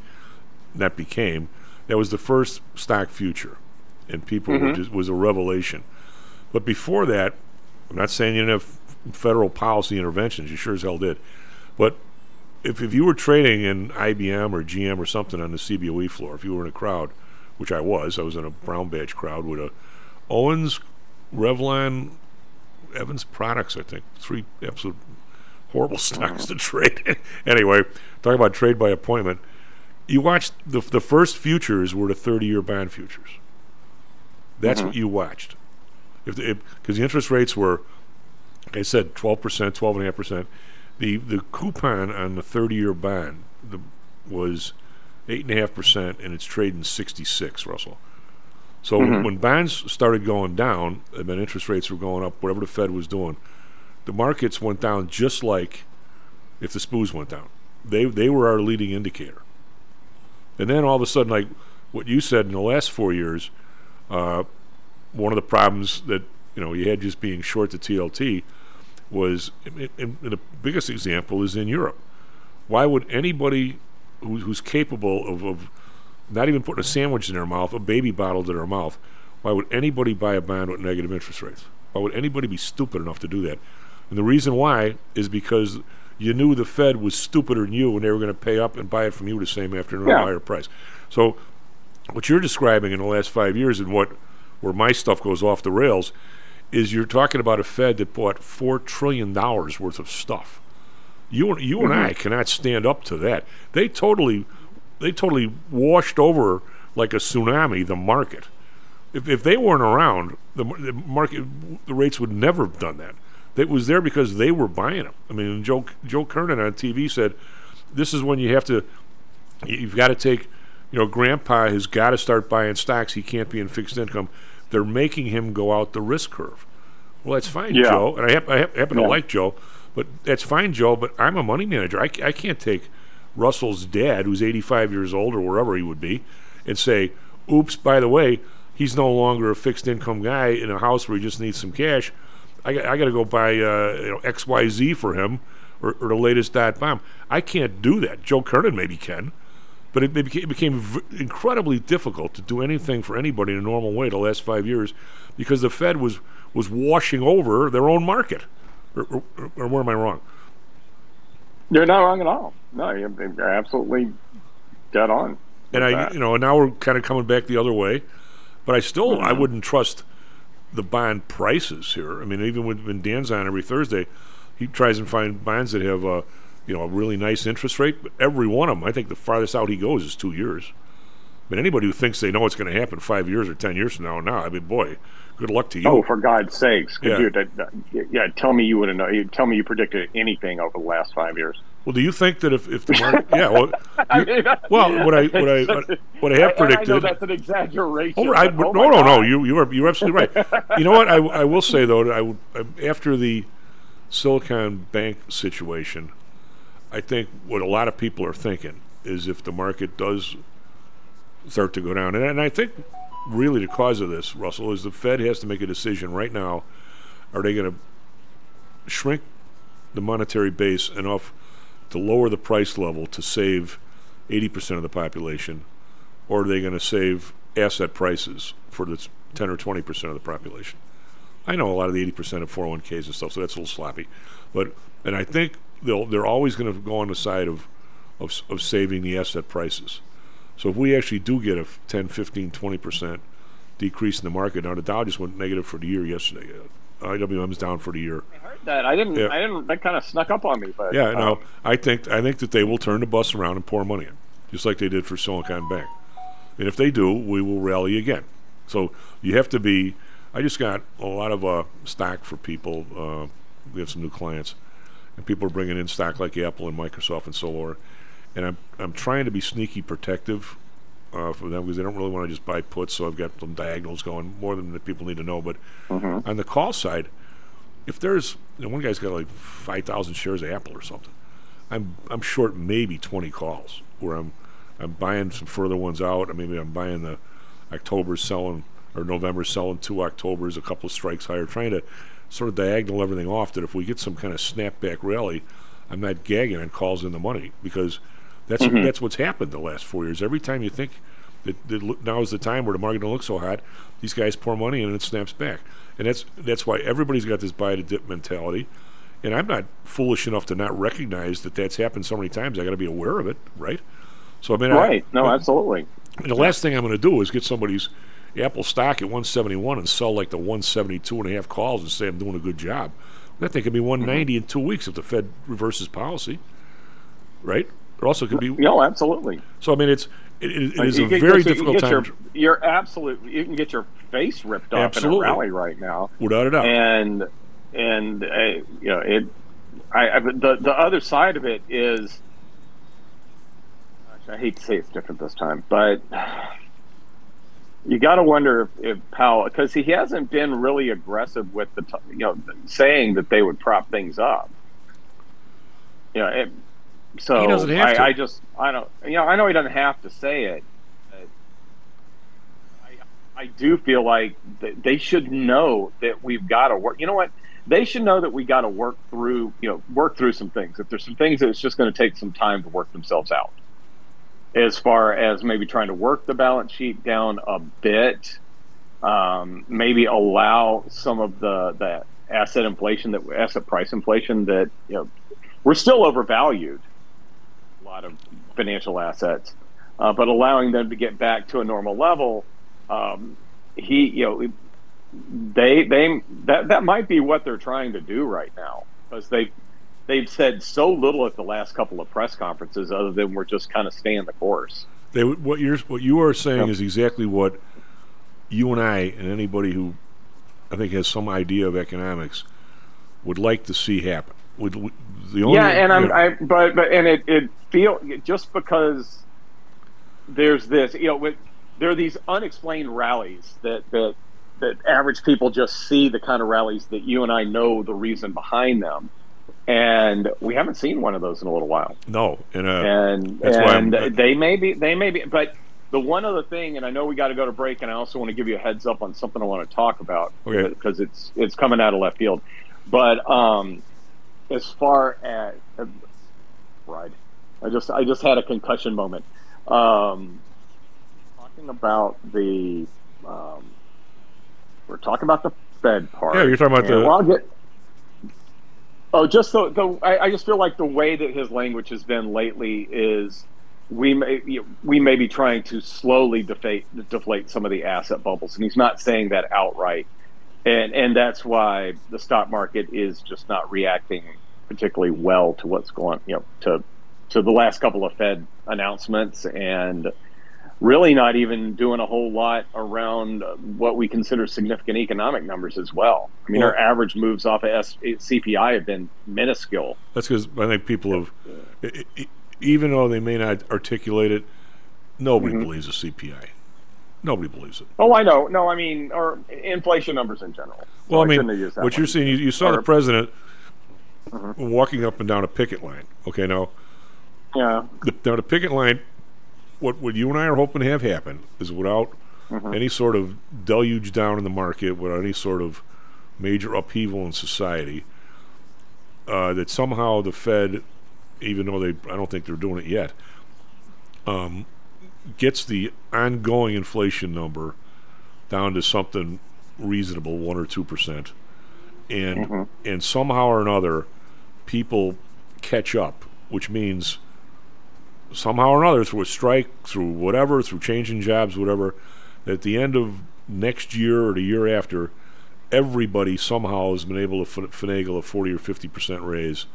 E: that became that was the first stock future, and people were
L: Mhm.
E: just was a revelation. But before that, I'm not saying you didn't have federal policy interventions. You sure as hell did. But if if you were trading in IBM or GM or something on the CBOE floor, if you were in a crowd, which I was, I was in a brown badge crowd with a Owens, Revlon, Evans Products, I think. Three absolute horrible stocks to trade. anyway, talking about trade by appointment. You watched the the first futures were the 30 year bond futures. That's
L: Mhm.
E: what you watched. If because the, interest rates were, like I said, 12 percent, 12 and a half percent. The the coupon on the 30 year bond the, was eight and a half percent, and it's trading 66. Russell. So
L: Mhm.
E: when bonds started going down, and then interest rates were going up, whatever the Fed was doing, the markets went down just like if the SPOOs went down. They they were our leading indicator. And then all of a sudden, like what you said in the last four years, uh, one of the problems that you know you had just being short the TLT was, and, and the biggest example is in Europe. Why would anybody who, who's capable of, of not even putting a sandwich in their mouth, a baby bottle to their mouth, why would anybody buy a bond with negative interest rates? Why would anybody be stupid enough to do that? And the reason why is because you knew the Fed was stupider than you and they were going to pay up and buy it from you the same afternoon at a higher price. So what you're describing in the last five years and what where my stuff goes off the rails is you're talking about a Fed that bought four trillion dollars worth of stuff. You and you and I mm-hmm. cannot stand up to that. They totally they totally washed over like a tsunami the market. If if they weren't around, the, the market the rates would never have done that. It was there because they were buying them. I mean, Joe Joe Kernan on TV said, "This is when you have to you've got to take, you know, Grandpa has got to start buying stocks. He can't be in fixed income. They're making him go out the risk curve. Well, that's fine,
L: Yeah.
E: Joe, and I, hap- I hap- happen
L: Yeah.
E: to like Joe, but that's fine, Joe. But I'm a money manager. I, c- I can't take Russell's dad, who's 85 years old or wherever he would be, and say, "Oops, by the way, he's no longer a fixed income guy in a house where he just needs some cash. I got, I got to go buy uh, you know X Y Z for him." Or, or the latest dot bomb. I can't do that. Joe Kernan maybe can, but it, became, it became v- incredibly difficult to do anything for anybody in a normal way the last five years because the Fed was was washing over their own market. Or, or, or where am I wrong?
L: You're not wrong at all. No, you're, you're absolutely dead on.
E: And I,
L: that.
E: you know, and now we're kind of coming back the other way. But I still, I
L: Mhm.
E: wouldn't trust the bond prices here. I mean, even when, when Dan's on every Thursday, he tries and find bonds that have a, you know, a really nice interest rate. But every one of them, I think the farthest out he goes is two years. But anybody who thinks they know what's going to happen five years or ten years from now, now, I mean, boy, good luck to you.
L: Oh, for God's sakes! Could
E: Yeah.
L: you, that- that- yeah, tell me you would have known. Tell me you predicted anything over the last five years.
E: Well, do you think that if, if the market, yeah, well,
L: I mean,
E: well, what I what I what, I have
L: I- and I know
E: predicted.
L: that's an exaggeration.
E: Oh, I,
L: but oh
E: no, no, no. You you are you're absolutely right. you know what? I, I will say though, I I- after the Silicon Bank situation, I think what a lot of people are thinking is if the market does start to go down, and, and I think really the cause of this, Russell, is the Fed has to make a decision right now. Are they going to shrink the monetary base enough to lower the price level to save 80% of the population, or are they going to save asset prices for the 10 or 20% of the population? I know a lot of the 80% of 401ks and stuff, so that's a little sloppy. But, and I think they'll, they're always going to go on the side of, of, of saving the asset prices. So if we actually do get a 10, 15, 20% decrease in the market, now the Dow just went negative for the year yesterday. Uh, IWM's down for the year.
L: Heard that I didn't.
E: Yeah.
L: I didn't. That kind of snuck up on me. But
E: Yeah,
L: um,
E: no, I think I think that they will turn the bus around and pour money in, just like they did for Silicon Bank. And if they do, we will rally again. So you have to be. I just got a lot of uh, stock for people. Uh, we have some new clients, and people are bringing in stock like Apple and Microsoft and Solar. And I'm I'm trying to be sneaky protective uh, for them because they don't really want to just buy puts. So I've got some diagonals going more than the people need to know. But on the call side, if there's you know, one guy's got like five thousand shares of Apple or something, I'm I'm short maybe twenty calls where I'm I'm buying some further ones out. Or maybe I'm buying the October selling or November selling two Octobers, a couple of strikes higher, trying to sort of diagonal everything off. That if we get some kind of snapback rally, I'm not gagging on calls in the money because that's
L: Mhm.
E: that's what's happened the last four years. Every time you think that, that now is the time where the market don't look so hot, these guys pour money in and it snaps back, and that's that's why everybody's got this buy to dip mentality. And I'm not foolish enough to not recognize that that's happened so many times. I got to be aware of it, right? So I mean, I-
L: right. No,
E: but-
L: absolutely.
E: and the last thing I'm going to do is get somebody's Apple stock at 171 and sell like the 172 and a half calls and say I'm doing a good job. That thing could be 190 in two weeks if the Fed reverses policy, right? It also could be.
L: No, absolutely.
E: So I mean, it's it, it, it
L: you
E: a
L: can-
E: very
L: so
E: difficult
L: get
E: time.
L: Your, you're absolutely. You can get your face ripped off
E: Absolutely.
L: in a rally right now,
E: Without a doubt.
L: and and uh, you know it. I, I the the other side of it is. gosh, I hate to say it's different this time, but you got to wonder if, if Powell, because he hasn't been really aggressive with the, you know, saying that they would prop things up. You know, it, so
E: He doesn't have
L: I,
E: to.
L: I just, I don't, you know, I know he doesn't have to say it. But I, I do feel like they should know that we've got to work. You know what? They should know that we got to work through, you know, work through some things. If there's some things that it's just going to take some time to work themselves out as far as maybe trying to work the balance sheet down a bit, um, maybe allow some of the, the asset inflation that asset price inflation that you know we're still overvalued a lot of financial assets, uh, but allowing them to get back to a normal level. Um, he, you know, they they that that might be what they're trying to do right now because they they've said so little at the last couple of press conferences other than we're just kind of staying the course.
E: They what you're what you are saying
L: Yep.
E: is exactly what you and I and anybody who I think has some idea of economics would like to see happen. Would would- the only
L: yeah, and I'm,
E: you know,
L: I, but but and it it feel just because there's this, you know, with, there are these unexplained rallies that that that average people just see the kind of rallies that you and I know the reason behind them, and we haven't seen one of those in a little while.
E: no, and uh,
L: and
E: that's why
L: they may be they may be but the one other thing and i know we got to go to break and i also want to give you a heads up on something i want to talk about
E: Okay.
L: because it's it's coming out of left field but um as far as uh, right i just i just had a concussion moment um talking about the um we're talking about the fed part
E: Yeah, you're talking about
L: And
E: the-
L: well, I'll get Oh, just the, the I, I just feel like the way that his language has been lately is we may we may be trying to slowly deflate deflate some of the asset bubbles, and he's not saying that outright, and and that's why the stock market is just not reacting particularly well to what's going you know to to the last couple of Fed announcements. And really not even doing a whole lot around what we consider significant economic numbers as well. I mean,
E: Well-
L: our average moves off of S- CPI have been minuscule.
E: That's because I think people have, even though they may not articulate it, nobody
L: Mm-hmm.
E: believes the CPI. Nobody believes it.
L: Oh, I know. No, I mean, or inflation numbers in general.
E: Well,
L: So
E: I mean, what you're saying, you, you saw the
L: Or-
E: president
L: Mhm.
E: walking up and down a picket line. Okay, now,
L: Yeah.
E: the, now the picket line, what what you and I are hoping to have happen is without
L: Mhm.
E: any sort of deluge down in the market, without any sort of major upheaval in society, uh, that somehow the Fed, even though they, I don't think they're doing it yet, um, gets the ongoing inflation number down to something reasonable, one or two percent, and
L: Mhm.
E: and somehow or another, people catch up, which means somehow or another through a strike, through whatever, through changing jobs, whatever, at the end of next year or the year after, everybody somehow has been able to finagle a 40 or 50 percent raise.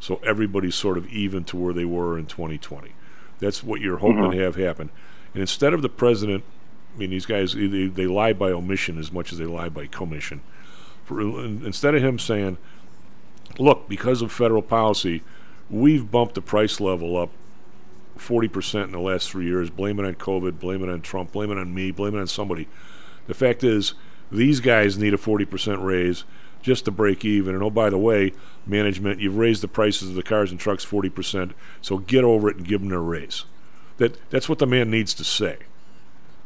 E: So everybody's sort of even to where they were in 2020. That's what you're hoping
L: Mhm.
E: to have happen. And instead of the president, I mean, these guys, they, they lie by omission as much as they lie by commission. For, instead of him saying, look, because of federal policy, we've bumped the price level up 40% in the last three years. Blame it on COVID, blame it on Trump, blame it on me, blame it on somebody. The fact is, these guys need a 40% raise just to break even. And oh, by the way, management, you've raised the prices of the cars and trucks 40%, so get over it and give them their raise. That, that's what the man needs to say,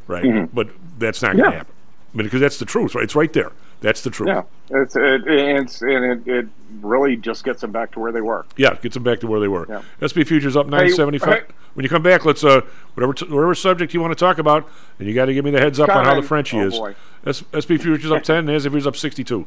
E: right?
L: Mhm.
E: But that's not going to
L: Yeah.
E: happen. I mean, because that's the truth, right? It's right there. That's the truth.
L: Yeah, it's it, it's and it, it really just gets them back to where they were.
E: Yeah, gets them back to where they were.
L: Yeah.
E: SP futures up nine seventy five.
L: hey.
E: When you come back, let's uh whatever t- whatever subject you want to talk about, and you got to give me the heads up on how the. Frenchie
L: Oh,
E: is.
L: boy.
E: S- SP futures up ten, NASDAQ futures up sixty two.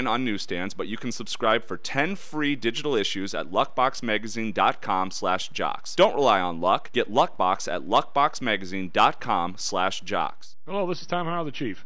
M: on newsstands, but you can subscribe for 10 free digital issues at luckboxmagazine.com slash jocks. Don't rely on luck. Get Luckbox at luckboxmagazine.com slash jocks.
E: Hello, this is Tom Haugh, the Chief.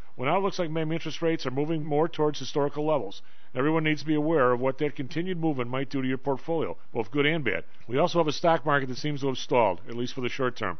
E: Well, now it looks like maybe interest rates are moving more towards historical levels. Everyone needs to be aware of what that continued movement might do to your portfolio, both good and bad. We also have a stock market that seems to have stalled, at least for the short term.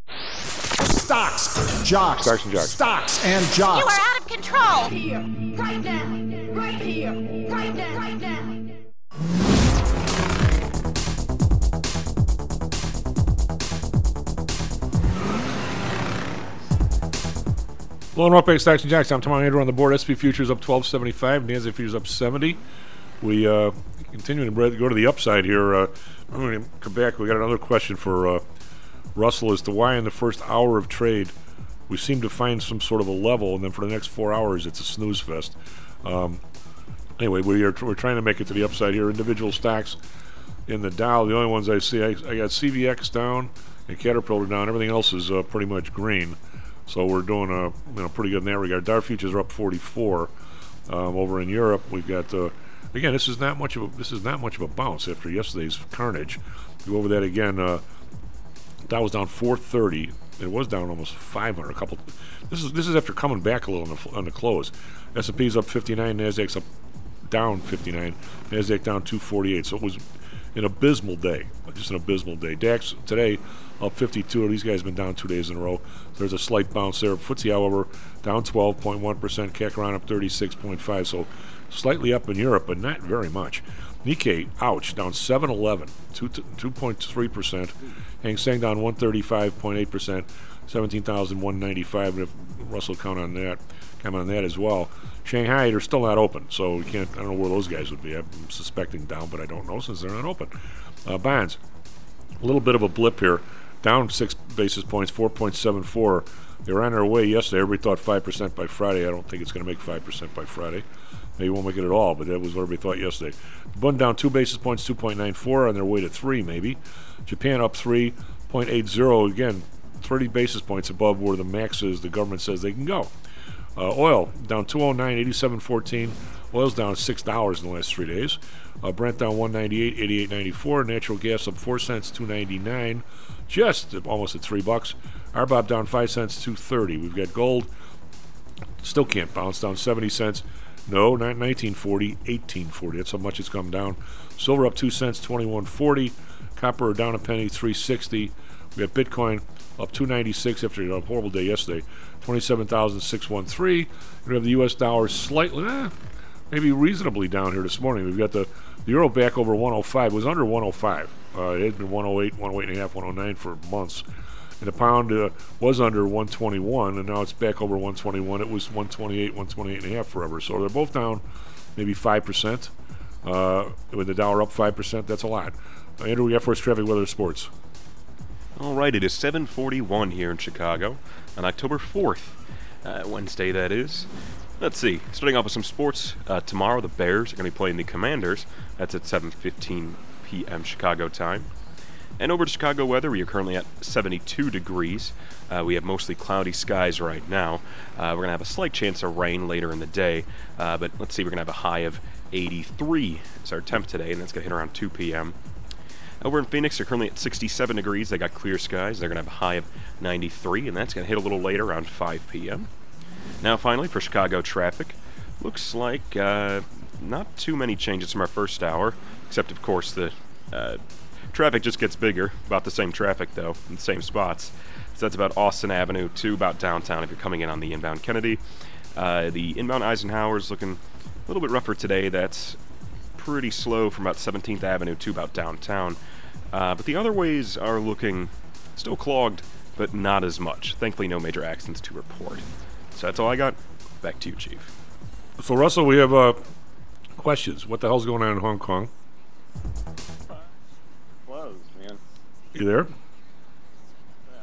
I: Stocks, jocks.
E: Stocks and jocks.
I: Stocks and
J: You are out of control. Here, right now, right here, right now, right now.
E: Low and Rope Stocks and Jocks. I'm Tom Andrew on the board. SP futures up 12.75. NASDAQ futures up 70. We uh, continuing to go to the upside here. Uh, I'm going to come back. We got another question for uh, Russell as to why in the first hour of trade we seem to find some sort of a level, and then for the next four hours it's a snooze fest. Um, anyway, we are we're trying to make it to the upside here. Individual stocks in the Dow. The only ones I see, I, I got CVX down and Caterpillar down. Everything else is uh, pretty much green. So we're doing uh, you know pretty good in that regard. Dow futures are up 44. Um, over in Europe, we've got uh, again. This is not much of a this is not much of a bounce after yesterday's carnage. Go over that again. Uh, Dow was down 430. It was down almost 500. A couple. This is this is after coming back a little on the, on the close. S&P's up 59. Nasdaq's up down 59. Nasdaq down 248. So it was an abysmal day. Just an abysmal day. DAX today up 52. These guys have been down two days in a row. There's a slight bounce there. FTSE, however, down 12.1%. CAC around up 36.5. So slightly up in Europe, but not very much. Nikkei, ouch, down 711, 2.3%. Hang Seng down 135.8%, 17,195. And if Russell count on that, comment on that as well. Shanghai, they're still not open, so we can't. I don't know where those guys would be. I'm suspecting down, but I don't know since they're not open. Uh, bonds, a little bit of a blip here, down six basis points, 4.74. They were on their way yesterday. Everybody thought 5% by Friday. I don't think it's going to make 5% by Friday. Maybe won't make it at all, but that was what everybody thought yesterday. Bund down two basis points, 2.94, on their way to three, maybe. Japan up 3.80, again, 30 basis points above where the max is the government says they can go. Uh, oil down 209, 87.14. Oil's down six dollars in the last three days. Uh, Brent down 198, 88.94. Natural gas up four cents, 2.99, just almost at three bucks. RBOB down five cents, 2.30. We've got gold, still can't bounce down 70 cents. No, not 1940, 1840. That's how much it's come down. Silver up two cents, 21.40. Copper down a penny, 360. We got Bitcoin up 296 after a horrible day yesterday, 27,613. We have the U.S. dollar slightly, eh, maybe reasonably down here this morning. We've got the, the euro back over 105. It was under 105. Uh, it had been 108, 108 and a half, 109 for months. And the pound uh, was under 121, and now it's back over 121. It was 128, 128 and a half forever. So they're both down maybe 5%. Uh, with the dollar up 5%, that's a lot. Uh, Andrew, we got traffic weather sports.
D: All right, it is 7:41 here in Chicago on October 4th, uh, Wednesday that is. Let's see. Starting off with some sports. Uh, tomorrow, the Bears are going to be playing the Commanders. That's at 7:15 p.m. Chicago time. And over to Chicago weather, we are currently at 72 degrees. Uh, we have mostly cloudy skies right now. Uh, we're going to have a slight chance of rain later in the day, uh, but let's see, we're going to have a high of 83. It's our temp today, and that's going to hit around 2 p.m. Over in Phoenix, they're currently at 67 degrees. They got clear skies. They're going to have a high of 93, and that's going to hit a little later, around 5 p.m. Now, finally, for Chicago traffic, looks like uh, not too many changes from our first hour, except, of course, the uh, traffic just gets bigger. About the same traffic, though, in the same spots. So that's about Austin Avenue to about downtown if you're coming in on the inbound Kennedy. Uh, the inbound Eisenhower is looking a little bit rougher today. That's pretty slow from about 17th Avenue to about downtown. Uh, but the other ways are looking still clogged, but not as much. Thankfully, no major accidents to report. So that's all I got. Back to you, Chief.
E: So, Russell, we have uh, questions. What the hell's going on in Hong Kong? You there?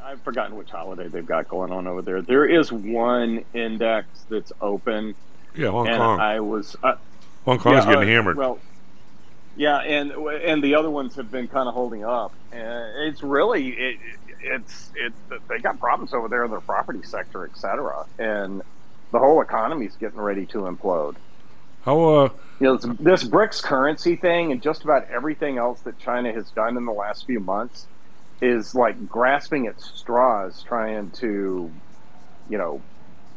L: I've forgotten which holiday they've got going on over there. There is one index that's open.
E: Yeah, Hong
L: and
E: Kong.
L: I was. Uh,
E: Hong Kong's
L: yeah,
E: getting
L: uh,
E: hammered.
L: Well, yeah, and and the other ones have been kind of holding up. And it's really it, it's it they got problems over there in their property sector, et cetera, and the whole economy's getting ready to implode.
E: How uh
L: You know, this, this BRICS currency thing and just about everything else that China has done in the last few months is like grasping at straws, trying to, you know,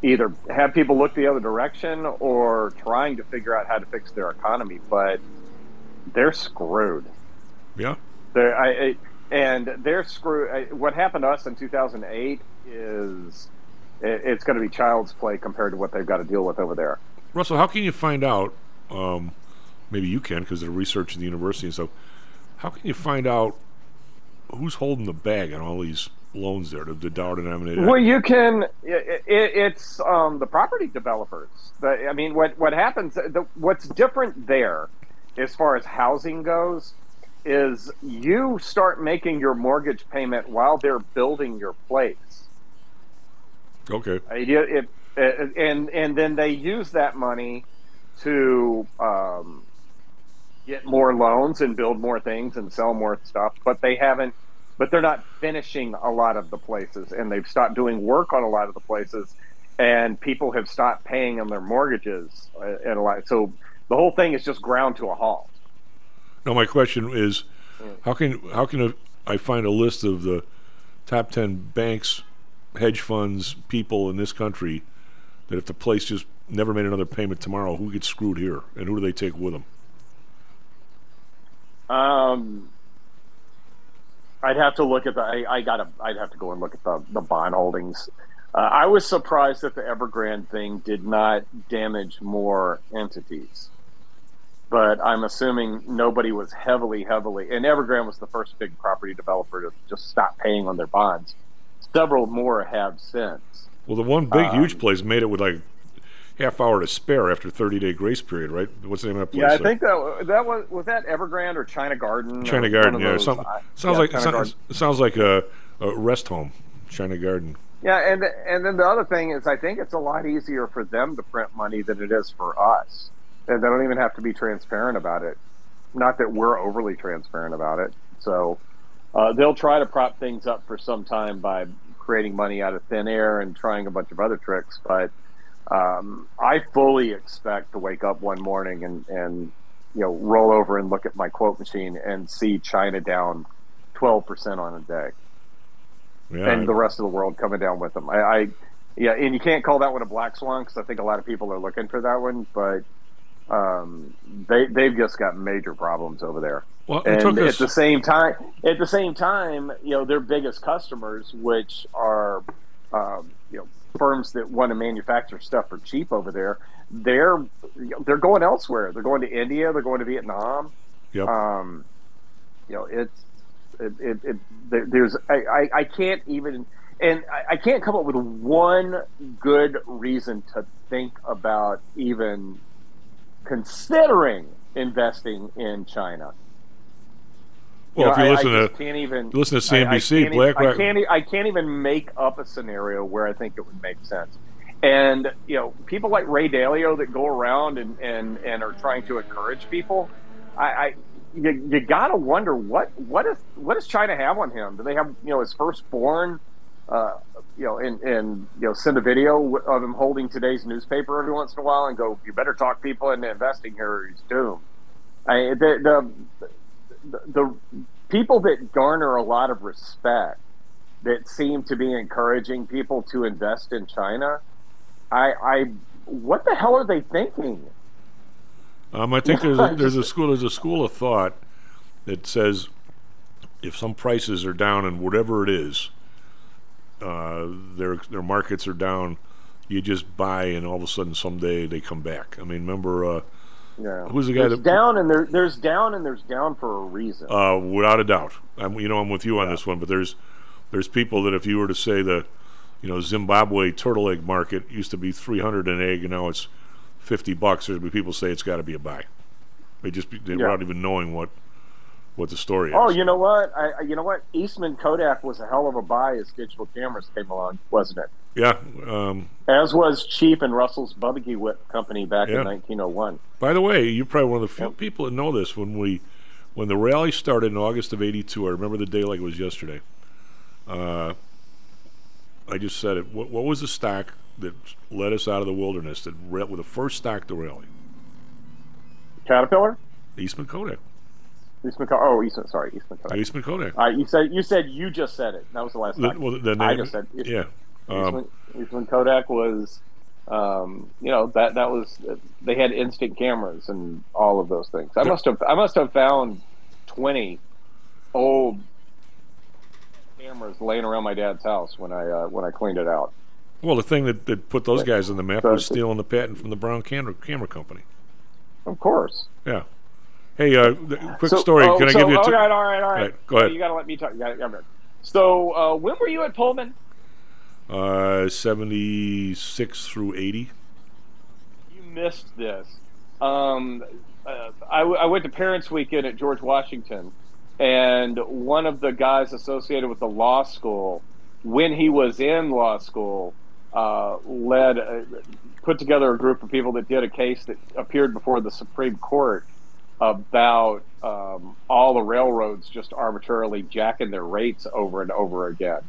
L: either have people look the other direction or trying to figure out how to fix their economy. But they're screwed.
E: Yeah.
L: They're, I, I, and they're screwed. What happened to us in 2008 is it, it's going to be child's play compared to what they've got to deal with over there.
E: Russell, how can you find out? Um, maybe you can because of the research at the university and stuff. How can you find out who's holding the bag on all these loans there, to the dollar denominated?
L: Well, you can. It, it, it's um, the property developers. The, I mean, what what happens? The, what's different there, as far as housing goes, is you start making your mortgage payment while they're building your place.
E: Okay.
L: It, it, and and then they use that money to um, get more loans and build more things and sell more stuff. But they haven't. But they're not finishing a lot of the places, and they've stopped doing work on a lot of the places, and people have stopped paying on their mortgages uh, and a lot. So the whole thing is just ground to a halt.
E: No, my question is, how can how can I find a list of the top ten banks, hedge funds, people in this country that if the place just never made another payment tomorrow, who gets screwed here, and who do they take with them?
L: Um, I'd have to look at the. I, I gotta. I'd have to go and look at the the bond holdings. Uh, I was surprised that the Evergrande thing did not damage more entities, but I'm assuming nobody was heavily, heavily. And Evergrande was the first big property developer to just stop paying on their bonds. Several more have since.
E: Well, the one big
L: Um,
E: huge place made it with like half hour to spare after 30 day grace period, right? What's the name of that place?
L: Yeah, I think that that was was that Evergrande or China Garden.
E: China Garden, yeah.
L: those.
E: Some, sounds
L: yeah,
E: like
L: China
E: sounds,
L: Garden.
E: sounds like a, a rest home. China Garden.
L: Yeah, and and then the other thing is, I think it's a lot easier for them to print money than it is for us, and they don't even have to be transparent about it. Not that we're overly transparent about it. So uh, they'll try to prop things up for some time by creating money out of thin air and trying a bunch of other tricks. But um, I fully expect to wake up one morning and and you know roll over and look at my quote machine and see China down twelve percent on a day
E: Yeah,
L: and the rest of the world coming down with them. I, I yeah, and you can't call that one a black swan because I think a lot of people are looking for that one, but um, they they've just got major problems over there.
E: Well,
L: and at the same time, at the same time, you know, their biggest customers, which are um, you know firms that want to manufacture stuff for cheap over there, they're they're going elsewhere. They're going to India. They're going to Vietnam.
E: Yep.
L: Um, you know, it's it, it, it there, there's I, I, I can't even and I, I can't come up with one good reason to think about even considering investing in China.
E: Well, if you
L: I-
E: listen
L: I
E: to-
L: can't even
E: listen to
L: I- I
E: CNBC,
L: can't e-
E: BlackRock-
L: I can't, I can't even make up a scenario where I think it would make sense. And you know, people like Ray Dalio that go around and and, and are trying to encourage people. I, I you, you gotta wonder what what is what does China have on him? Do they have you know his firstborn? Uh, you know, and and you know, send a video of him holding today's newspaper every once in a while and go, "You better talk people into investing here, or he's doomed." I, the, the the the people that garner a lot of respect that seem to be encouraging people to invest in China, I, I what the hell are they thinking?
E: Um, I think there's a, there's a school there's a school of thought that says if some prices are down and whatever it is, uh, their their markets are down, you just buy and all of a sudden someday they come back. I mean, remember uh,
L: Yeah,
E: who's the guy
L: there's
E: that
L: down and there, there's down and there's down for a reason.
E: Uh, without a doubt, I'm, you know I'm with you on this one. But there's there's people that if you were to say the you know Zimbabwe turtle egg market used to be 300 an egg and now it's 50 bucks, there'd be people say it's got to be a buy. They just be, they,
L: Yeah.
E: without even knowing what what the story is.
L: Oh, you know what? I, I- you know what? Eastman Kodak was a hell of a buy as digital cameras came along, wasn't it?
E: Yeah. Um,
L: As was Cheap and Russell's Barbecue Whip Company back
E: Yeah.
L: in 1901.
E: By the way, you're probably one of the few people that know this. When we, when the rally started in August of '82, I remember the day like it was yesterday. Uh, I just said it. What, what was the stock that led us out of the wilderness? That ra- was the first stock to rally?
L: Caterpillar.
E: Eastman Kodak.
L: Eastman. Co- oh, Eastman. Sorry, Eastman Kodak.
E: Eastman Kodak.
L: Uh, you said you said you just said it. That was the last
E: The-
L: time.
E: well, the
L: I
E: name-
L: just said it.
E: yeah. Um,
L: Eastman, Eastman Kodak was, um, you know, that that was they had instant cameras and all of those things. I must have I must have found twenty old cameras laying around my dad's house when I uh, when I cleaned it out.
E: Well, the thing that, that put those guys on the map was stealing the patent from the Brown camera, camera company.
L: Of course.
E: Yeah. Hey, uh, quick
L: So-
E: story.
L: oh,
E: Can I
L: so-
E: give you a
L: all right, all right, all right.
E: Go ahead.
L: You got to let me talk. You gotta, gotta- so, uh, when were you at Pullman?
E: Uh, 76 through 80.
L: You missed this. Um, uh, I, w- I went to Parents Weekend at George Washington, and one of the guys associated with the law school, when he was in law school, uh, led uh, put together a group of people that did a case that appeared before the Supreme Court about um, all the railroads just arbitrarily jacking their rates over and over again.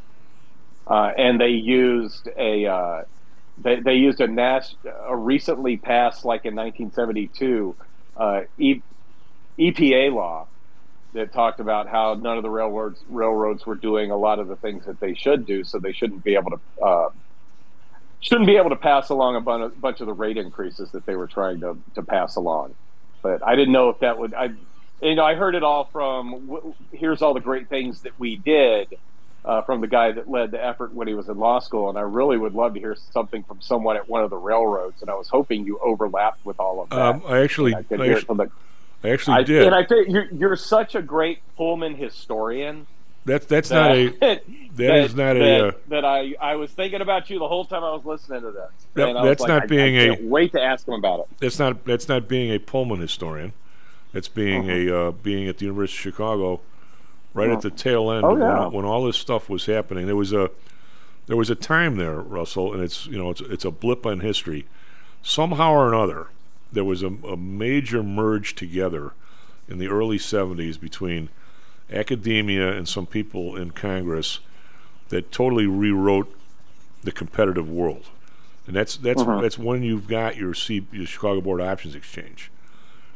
L: Uh, and they used a uh, they, they used a, nas- a recently passed like in 1972 uh, e- EPA law that talked about how none of the railroads railroads were doing a lot of the things that they should do, so they shouldn't be able to uh, shouldn't be able to pass along a bunch of the rate increases that they were trying to, to pass along. But I didn't know if that would I you know I heard it all from here's all the great things that we did uh, from the guy that led the effort when he was in law school, and I really would love to hear something from someone at one of the railroads. And I was hoping you overlapped with all of that.
E: Um, I actually,
L: I could
E: I
L: hear it from the-
E: I actually
L: I-
E: did.
L: And I think you're, you're such a great Pullman historian.
E: That that's not a
L: that
E: that is not a
L: that,
E: uh,
L: that I I was thinking about you the whole time I was listening to this.
E: That-
L: I
E: that's
L: like,
E: not being
L: I
E: a-
L: can't wait to ask him about it.
E: that's not that's not being a Pullman historian. That's being
L: Uh-huh.
E: a uh, being at the University of Chicago, right at the tail end
L: Oh, yeah.
E: when, when all this stuff was happening. There was a there was a time there, Russell, and it's you know it's it's a blip in history. Somehow or another, there was a, a major merge together in the early '70s between academia and some people in Congress that totally rewrote the competitive world, and that's that's
L: Uh-huh.
E: that's when you've got your, C, your Chicago Board Options Exchange,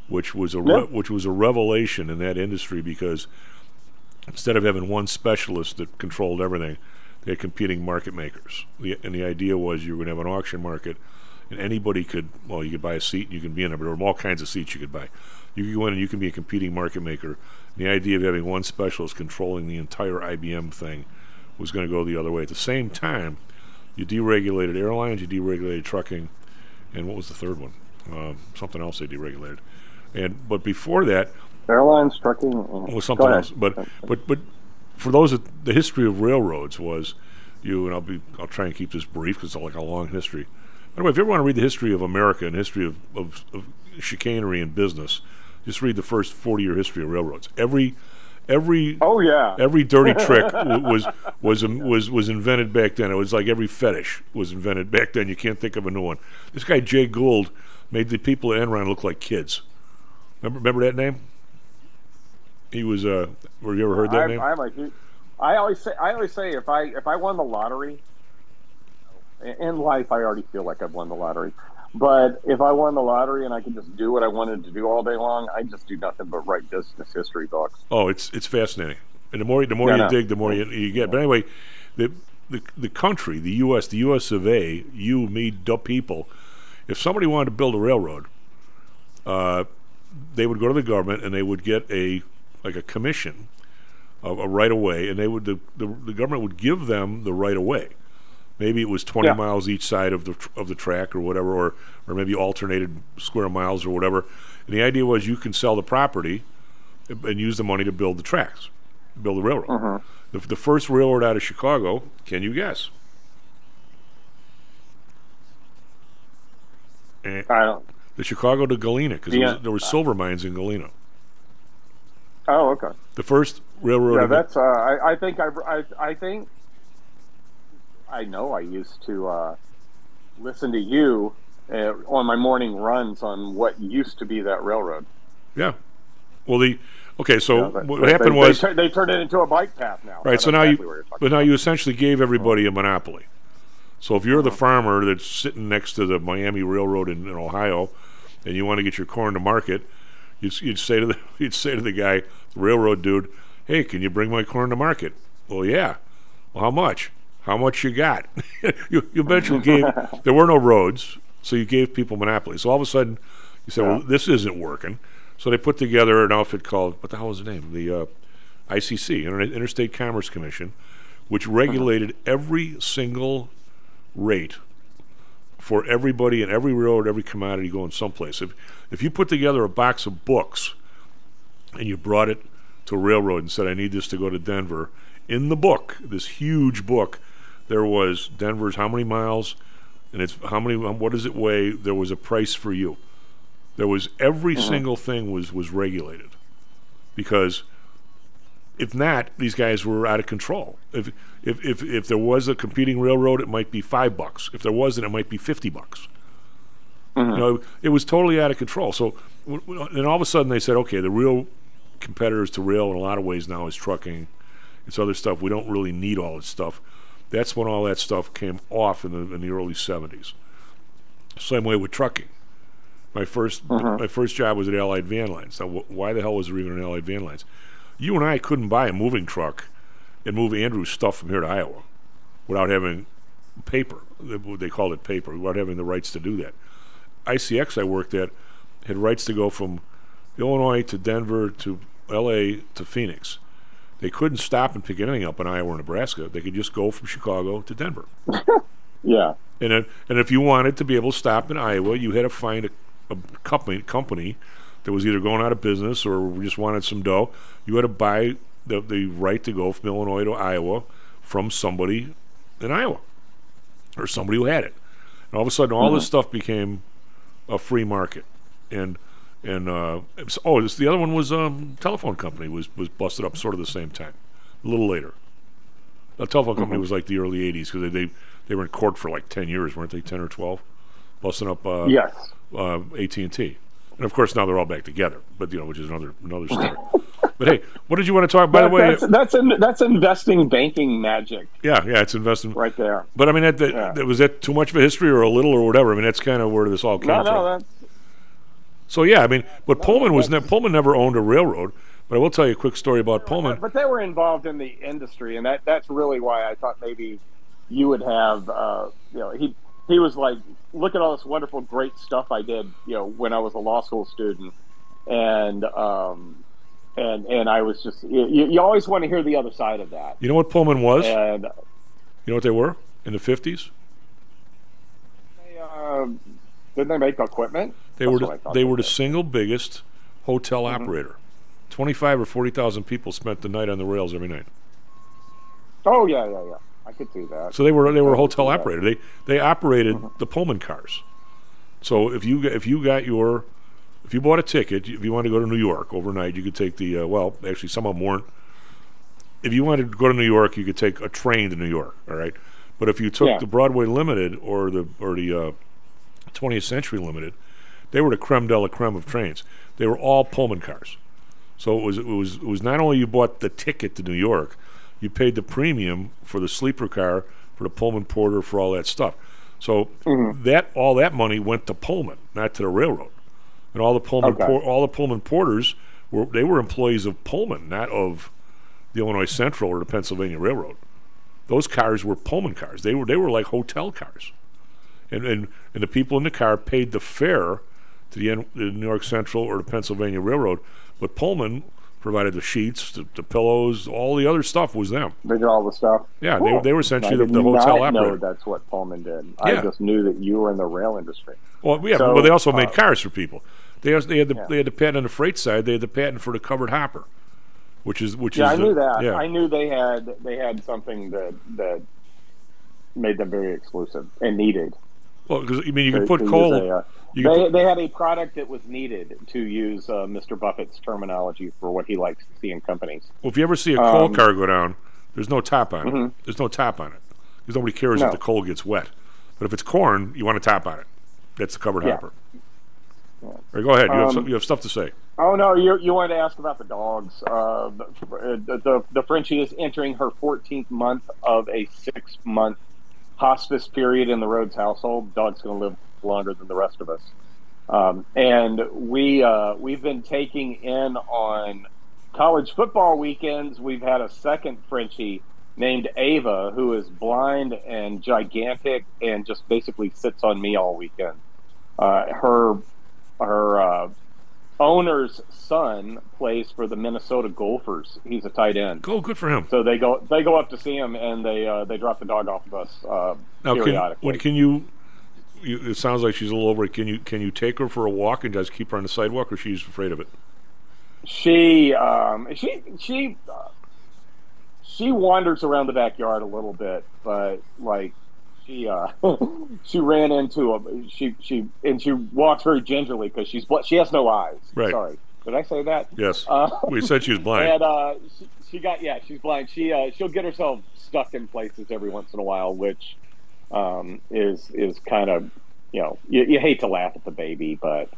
E: which was a re-
L: Yeah.
E: which was a revelation in that industry because instead of having one specialist that controlled everything, they had competing market makers. And the idea was you were going to have an auction market, and anybody could, well, you could buy a seat and you can be in it, but there were all kinds of seats you could buy. You could go in and you can be a competing market maker. And the idea of having one specialist controlling the entire IBM thing was going to go the other way. At the same time, you deregulated airlines, you deregulated trucking, and what was the third one? Um, something else they deregulated. And but before that,
L: Airlines, trucking, and-
E: was something else. But but but for those that the history of railroads was you and I'll be I'll try and keep this brief because it's like a long history. By the way, if you ever want to read the history of America and history of, of, of chicanery in business, just read the first forty year history of railroads. Every every
L: oh yeah
E: every dirty trick w- was was um, was was invented back then. It was like every fetish was invented back then. You can't think of a new one. This guy Jay Gould made the people at Enron look like kids. Remember remember that name? He was. Uh, have you ever heard that
L: I,
E: name?
L: I like it. I always say I always say if I if I won the lottery in life I already feel like I've won the lottery. But if I won the lottery and I could just do what I wanted to do all day long, I just do nothing but write business history books.
E: Oh, it's it's fascinating, and the more the more you
L: no.
E: dig, the more you, you get. But anyway, the, the the country, the U.S., the U.S. of A., you, me, dumb people. If somebody wanted to build a railroad, uh, they would go to the government and they would get a like a commission, a, a right of way, and they would the, the the government would give them the right of way. Maybe it was 20
L: Yeah.
E: miles each side of the of the track or whatever, or or maybe alternated square miles or whatever. And the idea was you can sell the property and use the money to build the tracks, build the railroad.
L: Uh-huh.
E: The, the first railroad out of Chicago, can you guess? Eh,
L: I don't.
E: the Chicago to Galena, because
L: Yeah.
E: there were silver mines in Galena.
L: Oh, okay.
E: The first railroad.
L: Yeah, that's. Uh, I, I think I, I. I think. I know. I used to uh, listen to you uh, on my morning runs on what used to be that railroad.
E: yeah. Well, the okay. So
L: Yeah, but-
E: what
L: but
E: happened
L: they,
E: was
L: they, they turned it into a bike path now.
E: Right. So now
L: exactly
E: you, but now you essentially gave everybody a monopoly. So if you're the
L: Uh-huh.
E: farmer that's sitting next to the Miami Railroad in, in Ohio, and you want to get your corn to market, you'd, you'd say to the you'd say to the guy, the railroad dude, "Hey, can you bring my corn to market?" Well, yeah. Well, how much? How much you got? you, you eventually gave. There were no roads, so you gave people monopoly. So all of a sudden, you said, "Well, this isn't working." So they put together an outfit called what the hell was the name? The uh, ICC, Inter- Interstate Commerce Commission, which regulated every single rate for everybody and every railroad, every commodity going someplace. If if you put together a box of books and you brought it to a railroad and said, "I need this to go to Denver," in the book, this huge book, there was Denver's how many miles, and it's how many, what does it weigh? There was a price for you. There was every
L: Mhm.
E: single thing was was regulated because if not, these guys were out of control. If if if if there was a competing railroad, it might be five bucks. If there wasn't, it might be fifty bucks. Mm-hmm. You know, it was totally out of control. So, w- w- then all of a sudden they said, okay, the real competitors to rail in a lot of ways now is trucking. It's other stuff. We don't really need all this stuff. That's when all that stuff came off in the in the early '70s. Same way with trucking. My 1st mm-hmm. my first job was at Allied Van Lines. Now, wh- why the hell was there even an Allied Van Lines? You and I couldn't buy a moving truck and move Andrew's stuff from here to Iowa without having paper. They, called it paper. Without having the rights to do that. ICX I worked at had rights to go from Illinois to Denver to L.A. to Phoenix. They couldn't stop and pick anything up in Iowa or Nebraska. They could just go from Chicago to Denver.
L: Yeah.
E: And then, and if you wanted to be able to stop in Iowa, you had to find a, a company company that was either going out of business or just wanted some dough. You had to buy the the right to go from Illinois to Iowa from somebody in Iowa or somebody who had it. And all of a sudden, all this
L: Mhm.
E: stuff became a free market. And and uh, was- oh, this the other one was um, telephone company was was busted up sort of the same time, a little later. The telephone company
L: Mhm.
E: was like the early '80s because they, they they were in court for like ten years, weren't they? Ten or twelve, busting up uh,
L: Yes.
E: uh, AT and T, and of course now they're all back together. But you know, which is another another story. but hey, what did you want to talk? By the way,
L: that's that's, in, that's investing banking magic
E: yeah, yeah, it's investing
L: right there.
E: But I mean, that, that,
L: Yeah.
E: that- was that too much of a history or a little or whatever? I mean, that's kind of where this all came
L: No,
E: from.
L: no, that's
E: So yeah, I mean, but Pullman was ne- Pullman never owned a railroad. But I will tell you a quick story about Pullman.
L: but they were involved in the industry, and that that's really why I thought maybe you would have. Uh, you know, he he was like, look at all this wonderful, great stuff I did. You know, when I was a law school student, and um, and and I was just you, you always want to hear the other side of that.
E: You know what Pullman was?
L: And
E: You know what they were in the fifties?
L: they, uh, didn't they make equipment?
E: They
L: That's
E: were the,
L: thought
E: they were the single biggest hotel operator. Twenty five or forty thousand people spent the night on the rails every night.
L: Oh yeah, yeah, yeah. I could do that.
E: So they were they were a hotel
L: that.
E: operator. They they operated
L: Mm-hmm.
E: the Pullman cars. So if you if you got your if you bought a ticket, if you wanted to go to New York overnight, you could take the uh, well, actually some of them weren't. If you wanted to go to New York, you could take a train to New York. All right, but if you took
L: Yeah.
E: the Broadway Limited or the or the uh, 20th Century Limited, they were the creme de la creme of trains. They were all Pullman cars. So it was it was it was not only you bought the ticket to New York, you paid the premium for the sleeper car, for the Pullman porter, for all that stuff. So that all that money went to Pullman, not to the railroad. And all the Pullman
L: Okay.
E: por- all the Pullman porters were they were employees of Pullman, not of the Illinois Central or the Pennsylvania Railroad. Those cars were Pullman cars. They were they were like hotel cars. And and, and the people in the car paid the fare to the, N- the New York Central or the Pennsylvania Railroad, but Pullman provided the sheets, the, the pillows, all the other stuff was them.
L: They did all the stuff.
E: Yeah, they- they were essentially the- the hotel
L: not know
E: operator.
L: that's what Pullman did.
E: Yeah.
L: I just knew that you were in the rail industry.
E: Well, yeah,
L: So,
E: but they also made
L: uh,
E: cars for people. They also, they had the
L: Yeah.
E: they had the patent on the freight side. They had the patent for the covered hopper, which is which
L: yeah,
E: is
L: I knew
E: the-
L: that.
E: Yeah,
L: I knew they had they had something that that made them very exclusive and needed.
E: Well, because I mean, you can put coal.
L: a, uh,
E: you
L: they,
E: put-
L: they had a product that was needed to use uh, Mr. Buffett's terminology for what he likes to see in companies.
E: well, if you ever see a coal
L: um,
E: car go down, there's no top on it.
L: Mhm.
E: There's no top on it because nobody cares
L: No.
E: if the coal gets wet. But if it's corn, you want a top on it. That's the covered
L: Yeah.
E: hopper. All right, go ahead. You, have
L: Um,
E: some, you have stuff to say.
L: Oh no, you you wanted to ask about the dogs. Uh, the, the the Frenchie is entering her 14th month of a six month hospice period in the Rhodes household. Dog's going to live longer than the rest of us, um, and we uh, we've been taking in on college football weekends. We've had a second Frenchie named Ava who is blind and gigantic and just basically sits on me all weekend. Uh, her her uh, owner's son plays for the Minnesota Gophers. He's a tight end.
E: Oh, good for him.
L: So they go they go up to see him, and they uh, they drop the dog off of us uh,
E: Now, can,
L: periodically.
E: when, can you, you? It sounds like she's a little over. it. Can you can you take her for a walk and just keep her on the sidewalk, or she's afraid of it?
L: She um, she she uh, she wanders around the backyard a little bit, but like she uh, she ran into him. she she and she walks very gingerly because she's bl- she has no eyes.
E: Right.
L: Sorry, did I say that?
E: Yes.
L: Uh,
E: we said she was blind.
L: And uh, she, she got yeah, she's blind. She uh, she'll get herself stuck in places every once in a while, which um, is is kind of you know you, you hate to laugh at the baby, but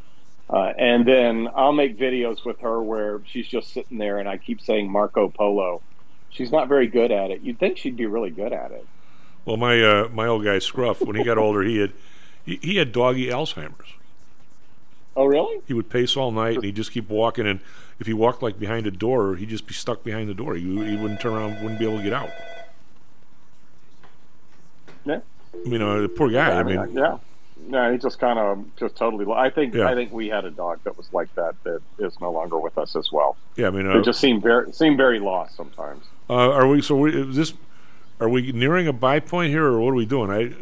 L: uh, and then I'll make videos with her where she's just sitting there, and I keep saying Marco Polo. She's not very good at it. You'd think she'd be really good at it.
E: Well, my uh, my old guy Scruff, when he got older, he had he, he had doggy Alzheimer's.
L: Oh, really?
E: He would pace all night, and he'd just keep walking. And if he walked like behind a door, he'd just be stuck behind the door. He, he wouldn't turn around, wouldn't be able to get out.
L: Yeah.
E: I mean, uh, the poor guy. I mean,
L: yeah. No, he just kind of just totally. I think
E: Yeah.
L: I think we had a dog that was like that that is no longer with us as well.
E: yeah. I mean, uh,
L: It just seemed very seemed very lost sometimes.
E: uh, are we? So we, is this? Are we nearing a buy point here, or what are we doing? I.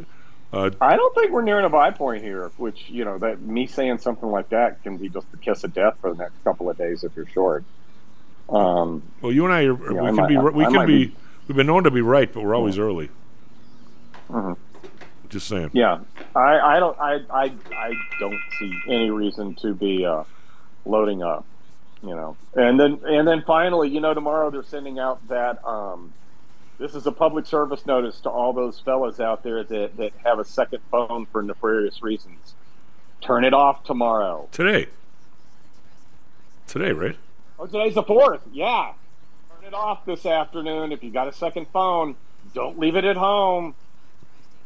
E: Uh,
L: I don't think we're nearing a buy point here. Which you know that me saying something like that can be just the kiss of death for the next couple of days if you're short. Um,
E: well, you and I, are,
L: Yeah,
E: we
L: I
E: can
L: might-
E: be. We
L: I
E: can be,
L: be-
E: We've been known to be right, but we're always early.
L: mhm.
E: Just saying.
L: Yeah, I, I don't I, I I don't see any reason to be uh, loading up, you know. And then and then finally, you know, tomorrow they're sending out that um, this is a public service notice to all those fellas out there that that have a second phone for nefarious reasons. Turn it off tomorrow.
E: Today. Today, right?
L: Oh, today's the fourth. Yeah, turn it off this afternoon. If you got a second phone, don't leave it at home.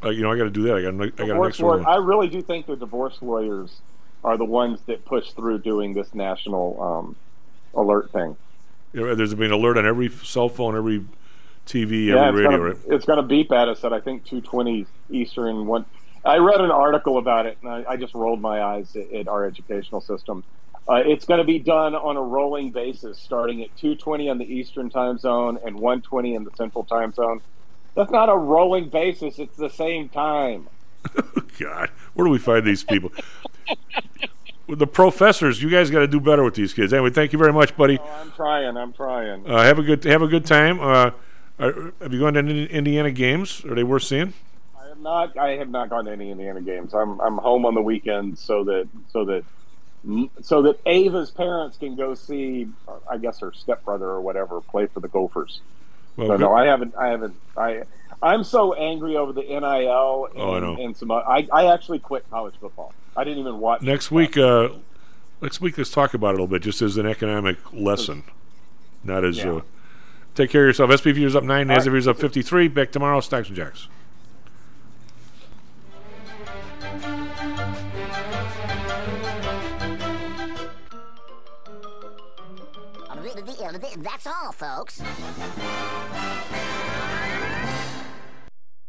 E: Uh, you know, I got to do that. I got. I got an extra
L: lawyer,
E: one.
L: I really do think the divorce lawyers are the ones that push through doing this national um, alert thing.
E: Yeah, There's been an alert on every cell phone, every TV,
L: yeah,
E: every
L: it's
E: radio,
L: gonna,
E: right?
L: it's going to beep at us at I think two twenty Eastern. One, I read an article about it, and I, I just rolled my eyes at, at our educational system. Uh, it's going to be done on a rolling basis, starting at two twenty on the Eastern time zone and one twenty in the Central time zone. That's not a rolling basis; it's the same time.
E: God, where do we find these people? The professors, you guys got to do better with these kids. Anyway, thank you very much, buddy.
L: I'm trying. I'm trying.
E: Uh, have a good have a good time. Uh, are, have you gone to any Indiana games? Are they worth seeing?
L: I have not. I have not gone to any Indiana games. I'm I'm home on the weekends so that so that so that Ava's parents can go see. uh, I guess her stepbrother or whatever play for the Gophers.
E: Well,
L: so no, I haven't. I haven't. I I'm so angry over the NIL and,
E: Oh,
L: and some. o- I I actually quit college football. I didn't even watch.
E: Next week, uh, next week, let's talk about it a little bit, just as an economic lesson, not as.
L: Yeah.
E: Uh, take care of yourself. SP Futures up nine,
L: All
E: NASDAQ
L: right.
E: Futures up fifty-three. Back tomorrow, Stocks and Jocks.
N: That's all, folks.